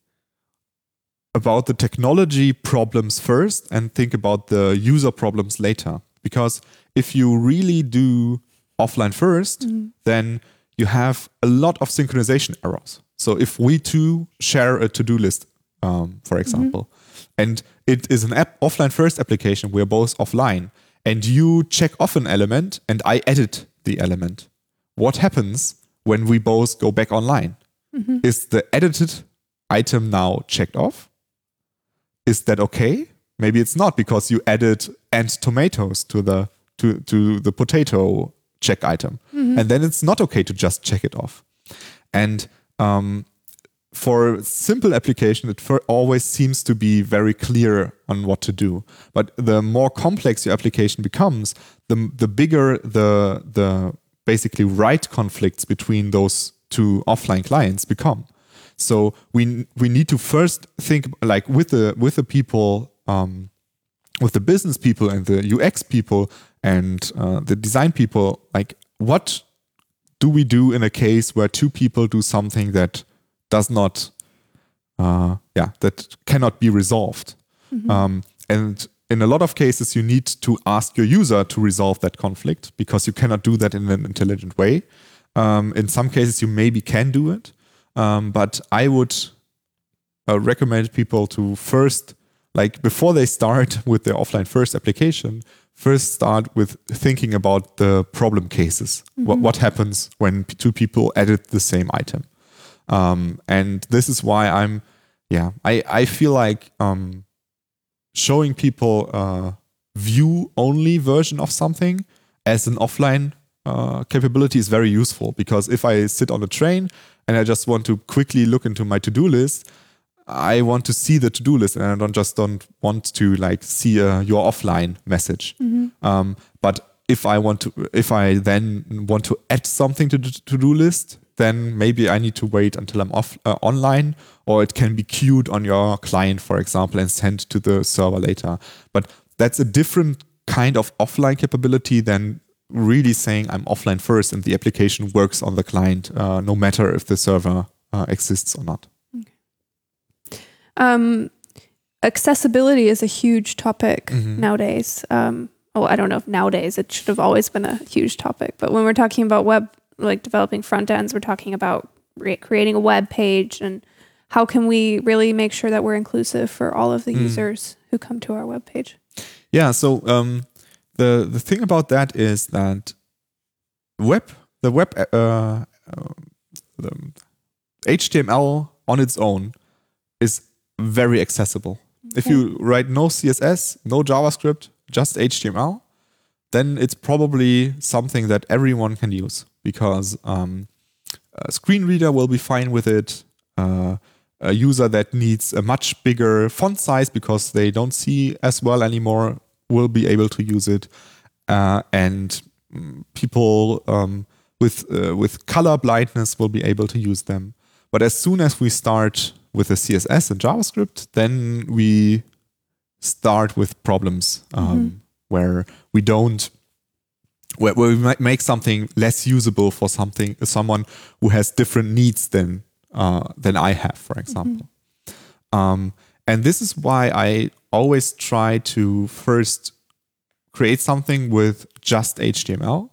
Speaker 2: about the technology problems first and think about the user problems later. Because if you really do offline 1st then you have a lot of synchronization errors. So if we two share a to do list, um, for example, and it is an app offline first application, we're both offline, and you check off an element and I edit the element. What happens when we both go back online? Is the edited item now checked off? Is that okay? Maybe it's not because you added and tomatoes to the to, to the potato check item. And then it's not okay to just check it off. And um, for simple application, it always seems to be very clear on what to do. But the more complex your application becomes, the the bigger the the basically write conflicts between those two offline clients become. So we we need to first think like with the with the people um, with the business people and the UX people and uh, the design people, like what do we do in a case where two people do something that does not, uh, yeah, that cannot be resolved? Um, and in a lot of cases, you need to ask your user to resolve that conflict because you cannot do that in an intelligent way. Um, in some cases, you maybe can do it, um, but I would uh, recommend people to first, like before they start [laughs] with their offline first application, first start with thinking about the problem cases. What, what happens when p- two people edit the same item? Um, and this is why I'm, yeah, I, I feel like um, showing people a view only version of something as an offline uh, capability is very useful because if I sit on a train and I just want to quickly look into my to do list, I want to see the to do list and I don't just don't want to like see a your offline message. Um, but if I want to, if I then want to add something to the to do list, then maybe I need to wait until I'm off uh, online, or it can be queued on your client, for example, and sent to the server later. But that's a different kind of offline capability than really saying I'm offline first and the application works on the client, uh, no matter if the server uh, exists or not.
Speaker 1: Um, accessibility is a huge topic
Speaker 2: Mhm.
Speaker 1: nowadays. Um, oh, I don't know if nowadays it should have always been a huge topic, but when we're talking about web, like developing front ends, we're talking about re- creating a web page and how can we really make sure that we're inclusive for all of the
Speaker 2: Mm.
Speaker 1: users who come to our web page.
Speaker 2: Yeah. So um, the the thing about that is that web the web uh, uh, the HTML on its own is very accessible. If you write no CSS, no JavaScript, just HTML, then it's probably something that everyone can use because um, a screen reader will be fine with it. Uh, a user that needs a much bigger font size because they don't see as well anymore will be able to use it. Uh, and mm, people um, with uh, with color blindness will be able to use them. But as soon as we start with the CSS and JavaScript, then we start with problems um, where we don't where, where we might make something less usable for something someone who has different needs than uh, than I have, for example. Um, and this is why I always try to first create something with just HTML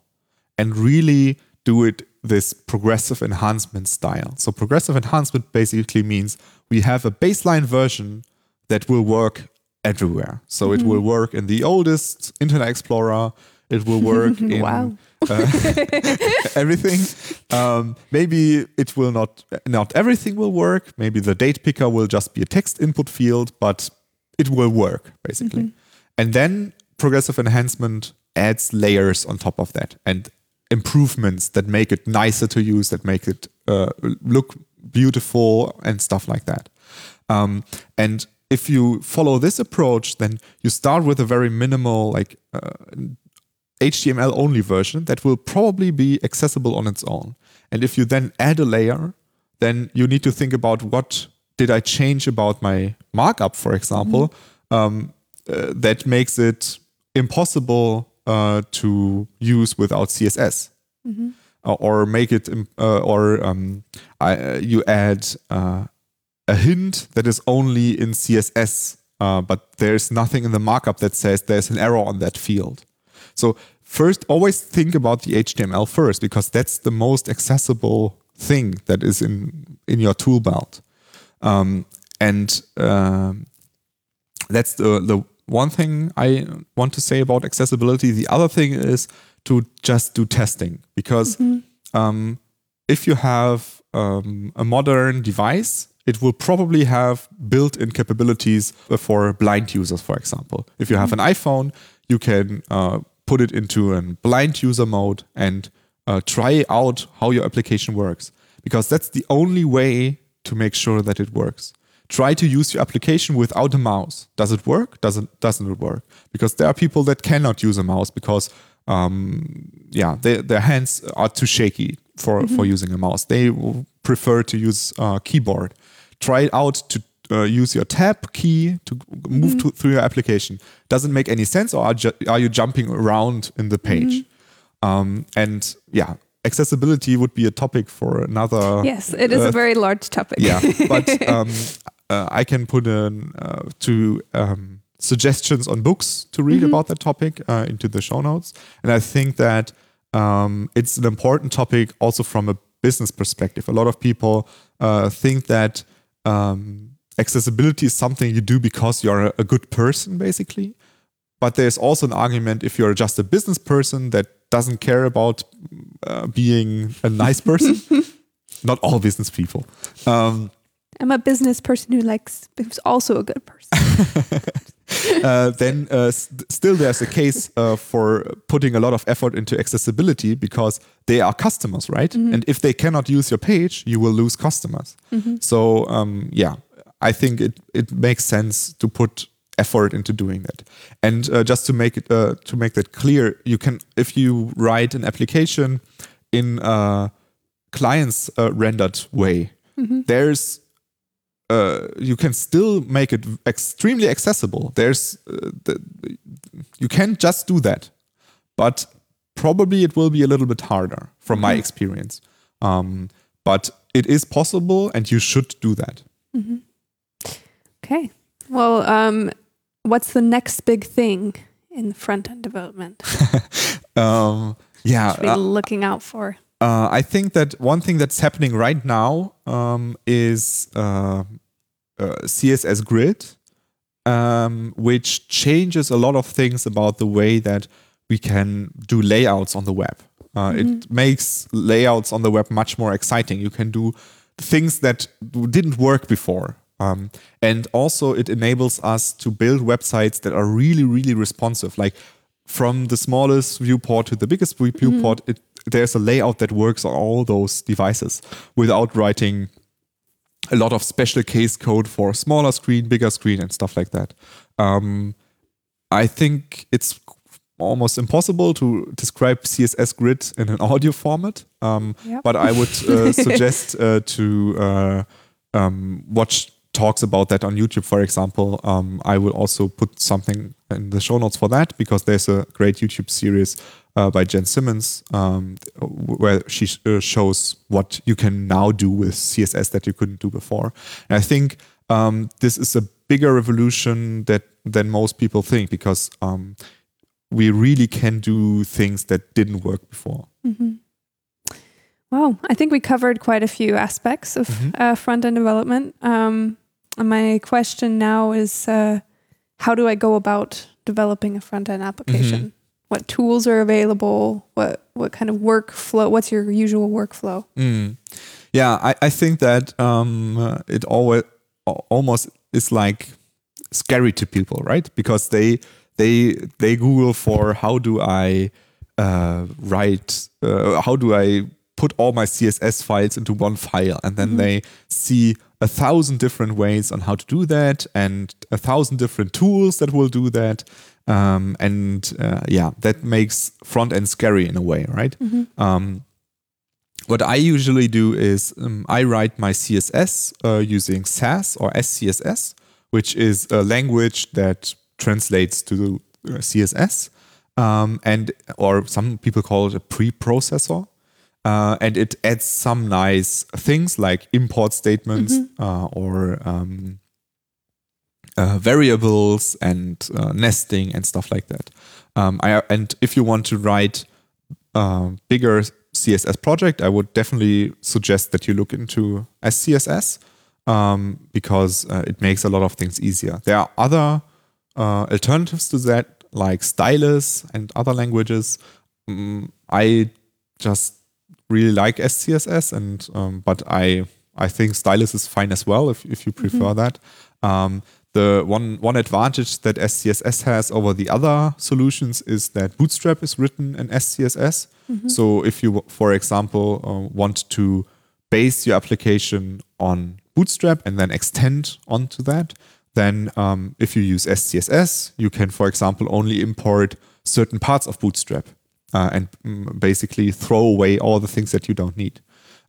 Speaker 2: and really do it this progressive enhancement style. So progressive enhancement basically means we have a baseline version that will work everywhere. So it will work in the oldest Internet Explorer. It will work [laughs] in
Speaker 1: Wow.
Speaker 2: Uh, [laughs] everything. Um, maybe it will not. Not everything will work. Maybe the date picker will just be a text input field, but it will work basically. And then progressive enhancement adds layers on top of that and improvements that make it nicer to use, that make it uh, look beautiful and stuff like that. Um, and if you follow this approach, then you start with a very minimal, like uh, HTML only version that will probably be accessible on its own. And if you then add a layer, then you need to think about what did I change about my markup, for example, um, uh, that makes it impossible uh, to use without CSS. Uh, or make it, uh, or um, I, uh, you add uh, a hint that is only in CSS, uh, but there's nothing in the markup that says there's an error on that field. So first, always think about the HTML first because that's the most accessible thing that is in in your tool belt, um, and um, that's the the one thing I want to say about accessibility. The other thing is to just do testing because um, if you have um, a modern device, it will probably have built-in capabilities for blind users, for example. If you have an iPhone, you can uh, put it into a blind user mode and uh, try out how your application works, because that's the only way to make sure that it works. Try to use your application without a mouse. Does it work? Does it doesn't it work? Because there are people that cannot use a mouse because um, yeah, they, their hands are too shaky for, for using a mouse. They prefer to use uh, keyboard. Try it out to uh, use your tab key to move to, through your application. Doesn't make any sense, or are, ju- are you jumping around in the page? Um, and yeah, accessibility would be a topic for another.
Speaker 1: Yes, it is
Speaker 2: uh,
Speaker 1: a very large topic.
Speaker 2: yeah, but [laughs] um, uh, I can put in uh, two um, suggestions on books to read about that topic uh, into the show notes, and I think that um, it's an important topic also from a business perspective. A lot of people uh, think that um, accessibility is something you do because you're a, good person, basically. But there's also an argument if you're just a business person that doesn't care about uh, being a nice person. [laughs] Not all business people. Um,
Speaker 1: I'm a business person who likes who's also a good person. [laughs]
Speaker 2: uh, then uh, st- still there's a case uh, for putting a lot of effort into accessibility because they are customers, right? And if they cannot use your page, you will lose customers. So um, yeah, I think it it makes sense to put effort into doing that. And uh, just to make it uh, to make that clear, you can if you write an application in a client's uh, rendered way, there's uh, you can still make it extremely accessible. There's uh, the, you can just do that, but probably it will be a little bit harder from my experience. Um, but it is possible, and you should do that.
Speaker 1: Okay. Well, um, what's the next big thing in front end development? [laughs]
Speaker 2: Um, yeah,
Speaker 1: Should
Speaker 2: uh,
Speaker 1: looking out for.
Speaker 2: Uh, I think that one thing that's happening right now um, is uh, uh, CSS Grid, um, which changes a lot of things about the way that we can do layouts on the web. Uh, It makes layouts on the web much more exciting. You can do things that didn't work before. Um, and also, it enables us to build websites that are really, really responsive. Like from the smallest viewport to the biggest view- viewport, it, there's a layout that works on all those devices without writing a lot of special case code for smaller screen, bigger screen, and stuff like that. Um, I think it's almost impossible to describe CSS Grid in an [laughs] audio format, um,
Speaker 1: Yep.
Speaker 2: but I would [laughs] uh, suggest uh, to uh, um, watch talks about that on YouTube, for example. Um, I will also put something in the show notes for that because there's a great YouTube series uh, by Jen Simmons um, where she sh- uh, shows what you can now do with CSS that you couldn't do before. And I think um, this is a bigger revolution that than most people think because um, we really can do things that didn't work before.
Speaker 1: Mm-hmm. Wow, I think we covered quite a few aspects of mm-hmm. uh, front end development. Um, my question now is uh, how do I go about developing a front end application? Mm-hmm. What tools are available? What what kind of workflow? What's your usual workflow?
Speaker 2: Mm. Yeah, I, I think that um, uh, it always almost is like scary to people, right? Because they they they Google for how do I uh, write, uh, how do I put all my CSS files into one file, and then mm-hmm. they see a thousand different ways on how to do that, and a thousand different tools that will do that. Um, and uh, yeah, that makes front end scary in a way, right? Mm-hmm. Um, what I usually do is um, I write my CSS uh, using Sass or SCSS, which is a language that translates to uh, CSS, um, and or some people call it a preprocessor. Uh, and it adds some nice things like import statements mm-hmm. uh, or um, uh, variables and uh, nesting and stuff like that. Um, I, and if you want to write uh, bigger CSS project, I would definitely suggest that you look into SCSS um, because uh, it makes a lot of things easier. There are other uh, alternatives to that, like Stylus and other languages. Um, I just really like SCSS, and um, but I I think Stylus is fine as well if if you prefer mm-hmm. that. Um, the one one advantage that SCSS has over the other solutions is that Bootstrap is written in SCSS. Mm-hmm. So if you, for example, uh, want to base your application on Bootstrap and then extend onto that, then um, if you use SCSS, you can, for example, only import certain parts of Bootstrap uh, and mm, basically throw away all the things that you don't need.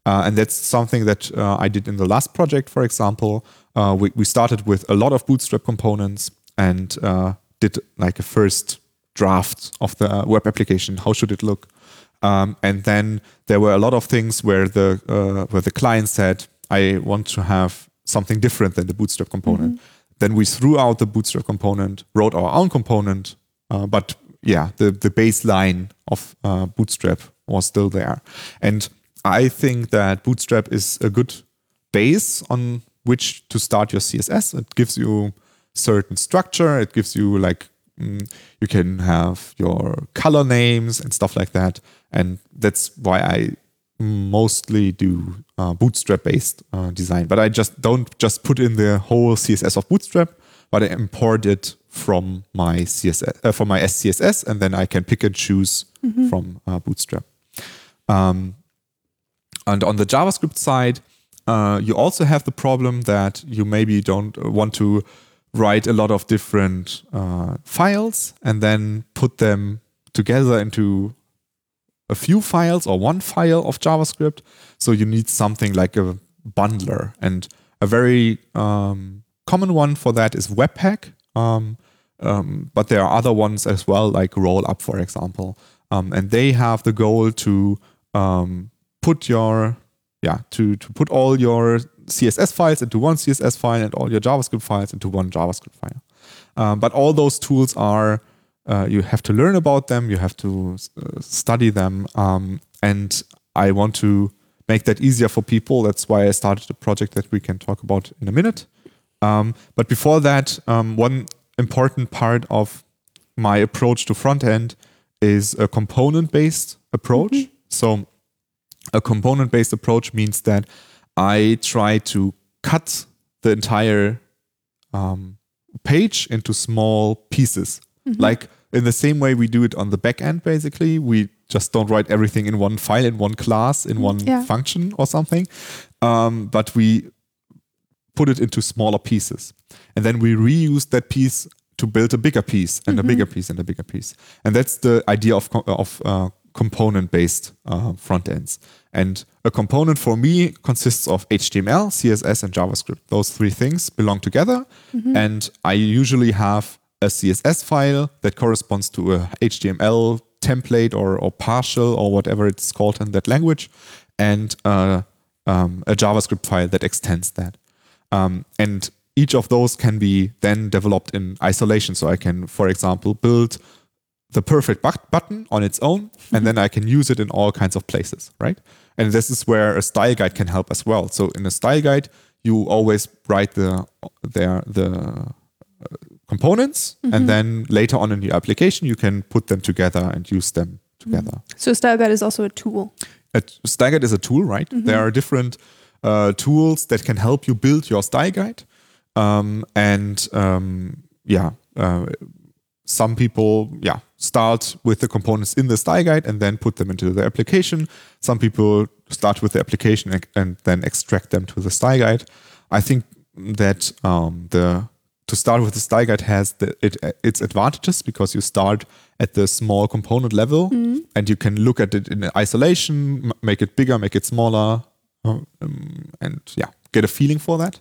Speaker 2: Uh, and that's something that uh, I did in the last project, for example. Uh, we, we started with a lot of Bootstrap components and uh, did like a first draft of the web application. How should it look? Um, and then there were a lot of things where the uh, where the client said, "I want to have something different than the Bootstrap component." Mm-hmm. Then we threw out the Bootstrap component, wrote our own component, uh, but yeah, the the baseline of uh, Bootstrap was still there. And I think that Bootstrap is a good base on which to start your CSS. It gives you certain structure. It gives you like mm, you can have your color names and stuff like that and that's why I mostly do uh, Bootstrap based uh, design. But I just don't just put in the whole CSS of Bootstrap, but I import it from my CSS uh, from my SCSS, and then I can pick and choose mm-hmm. from uh, Bootstrap. Um, and on the JavaScript side, uh, you also have the problem that you maybe don't want to write a lot of different uh, files and then put them together into a few files or one file of JavaScript. So you need something like a bundler. And a very um, common one for that is Webpack. Um, um, but there are other ones as well, like Rollup, for example. Um, and they have the goal to um, put your yeah to to put all your CSS files into one CSS file and all your JavaScript files into one JavaScript file. Um, but all those tools are uh, you have to learn about them, you have to uh, study them, um, and I want to make that easier for people. That's why I started a project that we can talk about in a minute. Um, but before that, um, one important part of my approach to front end is a component based approach. Mm-hmm. So, a component based approach means that I try to cut the entire um, page into small pieces. Mm-hmm. Like in the same way we do it on the back end, basically. We just don't write everything in one file, in one class, in one yeah. function or something. Um, but we put it into smaller pieces. And then we reuse that piece to build a bigger piece and mm-hmm. a bigger piece and a bigger piece. And that's the idea of, of uh, component based uh, front ends. And a component for me consists of HTML, CSS, and JavaScript. Those three things belong together. And I usually have a CSS file that corresponds to a HTML template or, or partial or whatever it's called in that language, and uh, um, a JavaScript file that extends that. Um, and each of those can be then developed in isolation. So I can, for example, build the perfect but- button on its own, and then I can use it in all kinds of places, right? And this is where a style guide can help as well. So in a style guide, you always write the there the uh, components, and then later on in your application, you can put them together and use them together.
Speaker 1: So a Style Guide is also a tool.
Speaker 2: A style guide is a tool, right? There are different uh, tools that can help you build your style guide, um, and um, yeah, uh, some people yeah start with the components in the style guide and then put them into the application. Some people start with the application and, and then extract them to the style guide. I think that um, the to start with the style guide has the, it, its advantages because you start at the small component level and you can look at it in isolation, make it bigger, make it smaller, um, and yeah, get a feeling for that.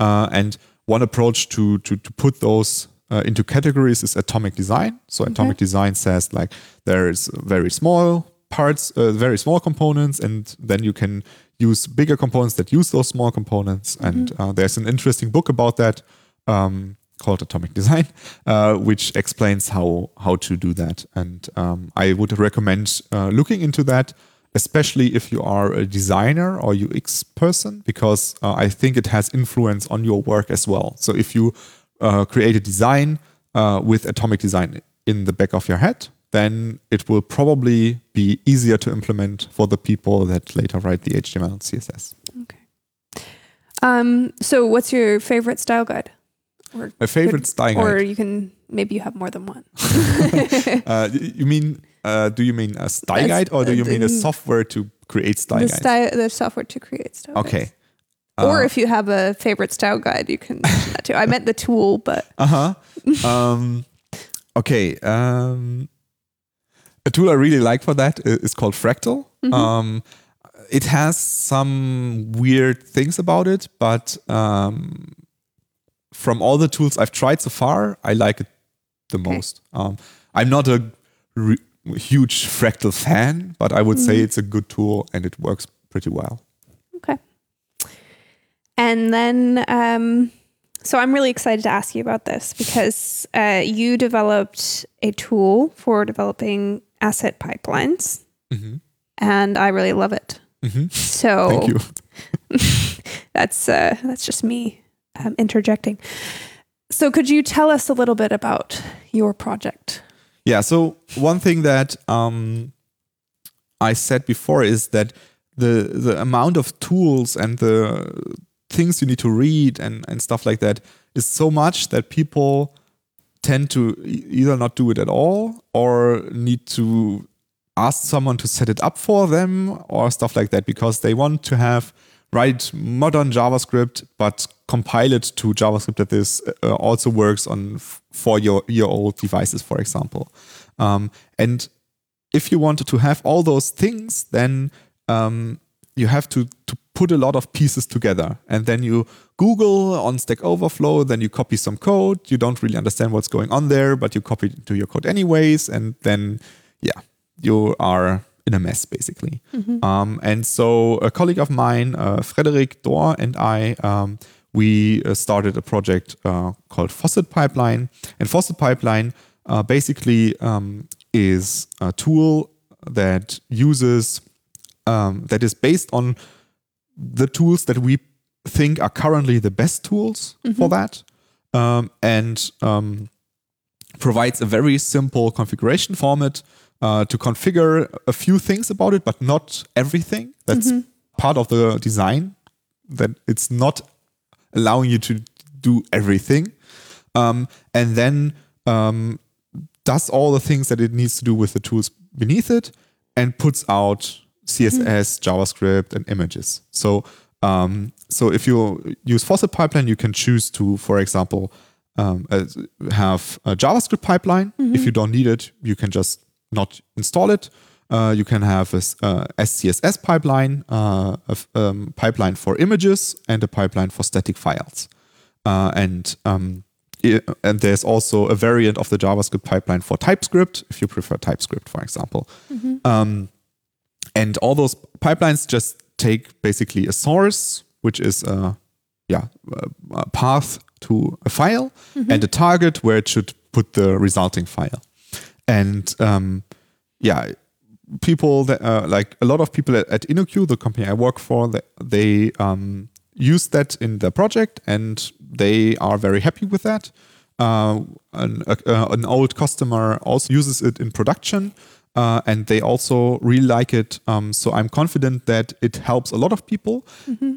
Speaker 2: Uh, and one approach to to, to put those uh, into categories is atomic design. So atomic design says like there is very small parts, uh, very small components, and then you can use bigger components that use those small components. And uh, there's an interesting book about that um, called Atomic [laughs] Design, uh, which explains how how to do that. And um, I would recommend uh, looking into that, especially if you are a designer or UX person, because uh, I think it has influence on your work as well. So if you uh, create a design uh, with Atomic Design in the back of your head, then it will probably be easier to implement for the people that later write the HTML and CSS.
Speaker 1: Okay. Um, so what's your favorite style guide? Or
Speaker 2: My favorite
Speaker 1: could-
Speaker 2: style guide.
Speaker 1: Or you can maybe you have more than one. [laughs]
Speaker 2: Uh, you mean? Uh, do you mean a style
Speaker 1: That's-
Speaker 2: guide, or do you mean a software to create style
Speaker 1: the
Speaker 2: guides?
Speaker 1: style, the software to create style. guides.
Speaker 2: Okay.
Speaker 1: or
Speaker 2: Uh,
Speaker 1: if you have a favorite style guide, you can that too. I meant the tool, but [laughs]
Speaker 2: Uh huh. um, okay. Um, a tool I really like for that is called Fractal. Um, it has some weird things about it, but um, from all the tools I've tried so far, I like it the
Speaker 1: Okay.
Speaker 2: most. Um, I'm not a re- huge Fractal fan, but I would say it's a good tool and it works pretty well.
Speaker 1: okay. And then, um, so I'm really excited to ask you about this because uh, you developed a tool for developing asset pipelines,
Speaker 2: Mhm.
Speaker 1: and I really love it.
Speaker 2: Mhm.
Speaker 1: So [laughs]
Speaker 2: Thank you. [laughs]
Speaker 1: that's uh, that's just me um, interjecting. So could you tell us a little bit about your project?
Speaker 2: Yeah. So one thing that um, I said before is that the the amount of tools and the things you need to read and and stuff like that is so much that people tend to either not do it at all or need to ask someone to set it up for them or stuff like that because they want to have write modern JavaScript but compile it to JavaScript that this uh, also works on for your year old devices, for example. Um, and if you wanted to have all those things, then um, you have to to put a lot of pieces together, and then you Google on Stack Overflow, then you copy some code. You don't really understand what's going on there, but you copy it into your code anyways, and then yeah, you are in a mess basically. Um, and so a colleague of mine, uh, Frederik Dohr, and I. Um, we uh, started a project uh, called Faucet Pipeline. And Faucet Pipeline uh, basically um, is a tool that uses, um, that is based on the tools that we think are currently the best tools for that. Um, and um, provides a very simple configuration format uh, to configure a few things about it, but not everything. That's part of the design, that it's not allowing you to do everything. Um, and then um, does all the things that it needs to do with the tools beneath it and puts out CSS, JavaScript, and images. So, um, so if you use Faucet Pipeline, you can choose to, for example, um, uh, have a JavaScript pipeline. If you don't need it, you can just not install it. Uh, you can have a uh, SCSS pipeline, uh, a um, pipeline for images, and a pipeline for static files. Uh, and um, i- and there's also a variant of the JavaScript pipeline for TypeScript, if you prefer TypeScript, for example. Um, and all those pipelines just take basically a source, which is a yeah a, a path to a file, and a target where it should put the resulting file. And um, yeah, people that uh, like a lot of people at, at InnoQ, the company I work for, that they um, use that in their project and they are very happy with that. Uh, an, uh, an old customer also uses it in production. Uh, and they also really like it. Um, so I'm confident that it helps a lot of people.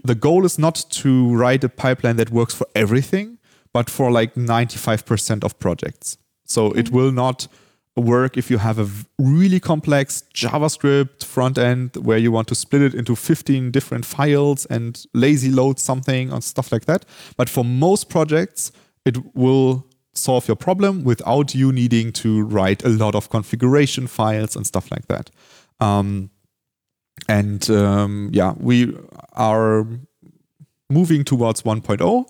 Speaker 2: The goal is not to write a pipeline that works for everything, but for like 95% of projects. So it will not work if you have a really complex JavaScript front end where you want to split it into 15 different files and lazy load something and stuff like that. But for most projects, it will solve your problem without you needing to write a lot of configuration files and stuff like that. Um, and um, yeah, we are moving towards 1.0.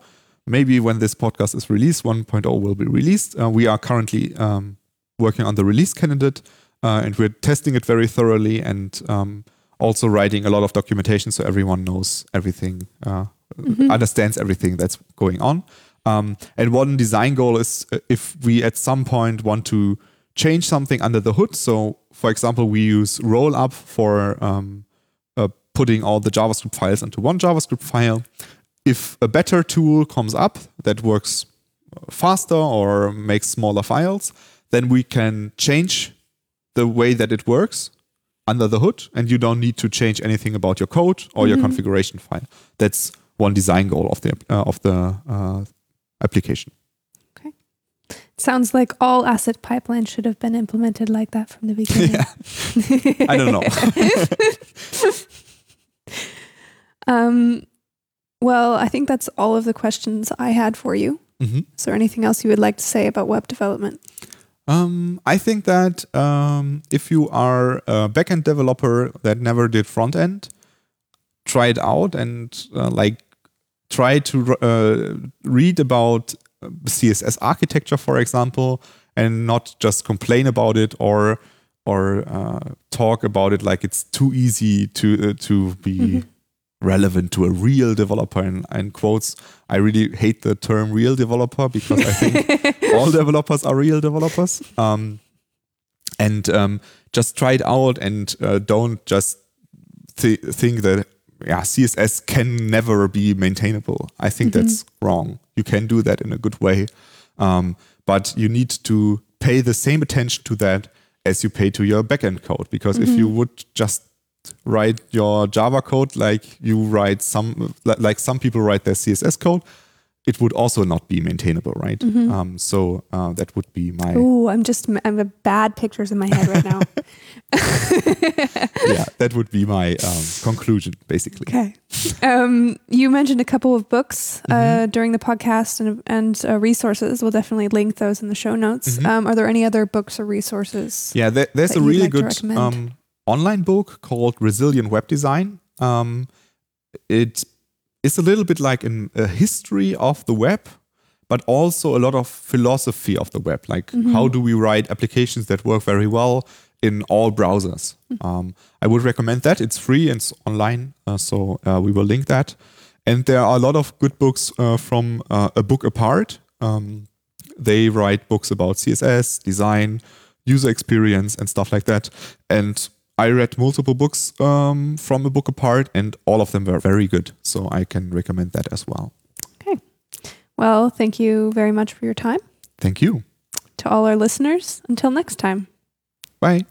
Speaker 2: Maybe when this podcast is released, 1.0 will be released. Uh, we are currently um, working on the release candidate uh, and we're testing it very thoroughly and um, also writing a lot of documentation so everyone knows everything, uh, understands everything that's going on. Um, and one design goal is uh, if we at some point want to change something under the hood. So, for example, we use rollup for um, uh, putting all the JavaScript files into one JavaScript file. If a better tool comes up that works faster or makes smaller files, then we can change the way that it works under the hood, and you don't need to change anything about your code or your configuration file. That's one design goal of the uh, of the uh, application. Okay.
Speaker 1: Sounds like all asset pipelines should have been implemented like that from the beginning. [laughs]
Speaker 2: Yeah. I don't know. [laughs]
Speaker 1: Um, well, I think that's all of the questions I had for you.
Speaker 2: Mhm.
Speaker 1: Is there anything else you would like to say about web development?
Speaker 2: Um, I think that um, if you are a backend developer that never did front end, try it out and uh, like try to uh, read about uh, CSS architecture, for example, and not just complain about it or or uh, talk about it like it's too easy to uh, to be relevant to a real developer. In, in quotes, I really hate the term real developer because I think [laughs] all developers are real developers. Um, and um, just try it out and uh, don't just th- think that yeah CSS can never be maintainable. I think that's wrong. You can do that in a good way, um, but you need to pay the same attention to that as you pay to your backend code. Because if you would just write your Java code like you write some like some people write their CSS code, it would also not be maintainable, right? Um, so uh, that would be my
Speaker 1: Oh, I'm just I'm have bad pictures in my head right now. [laughs]
Speaker 2: yeah, that would be my um, conclusion, basically.
Speaker 1: okay. Um, you mentioned a couple of books uh,
Speaker 2: Mm-hmm.
Speaker 1: during the podcast and and uh, resources. We'll definitely link those in the show notes. Um, are there any other books or resources?
Speaker 2: Yeah, there, there's a really
Speaker 1: like
Speaker 2: good um, online book called Resilient Web Design. Um, it is a little bit like an, a history of the web, but also a lot of philosophy of the web. Like,
Speaker 1: Mm-hmm.
Speaker 2: how do we write applications that work very well in all browsers?
Speaker 1: Mm-hmm.
Speaker 2: Um, I would recommend that. It's free and it's online, uh, so uh, we will link that. And there are a lot of good books uh, from uh, a book apart. Um, they write books about CSS, design, user experience, and stuff like that. And I read multiple books um, from a book apart, and all of them were very good. So I can recommend that as well.
Speaker 1: Okay. Well, thank you very much for your time.
Speaker 2: Thank you.
Speaker 1: To all our listeners, until next time.
Speaker 2: Bye.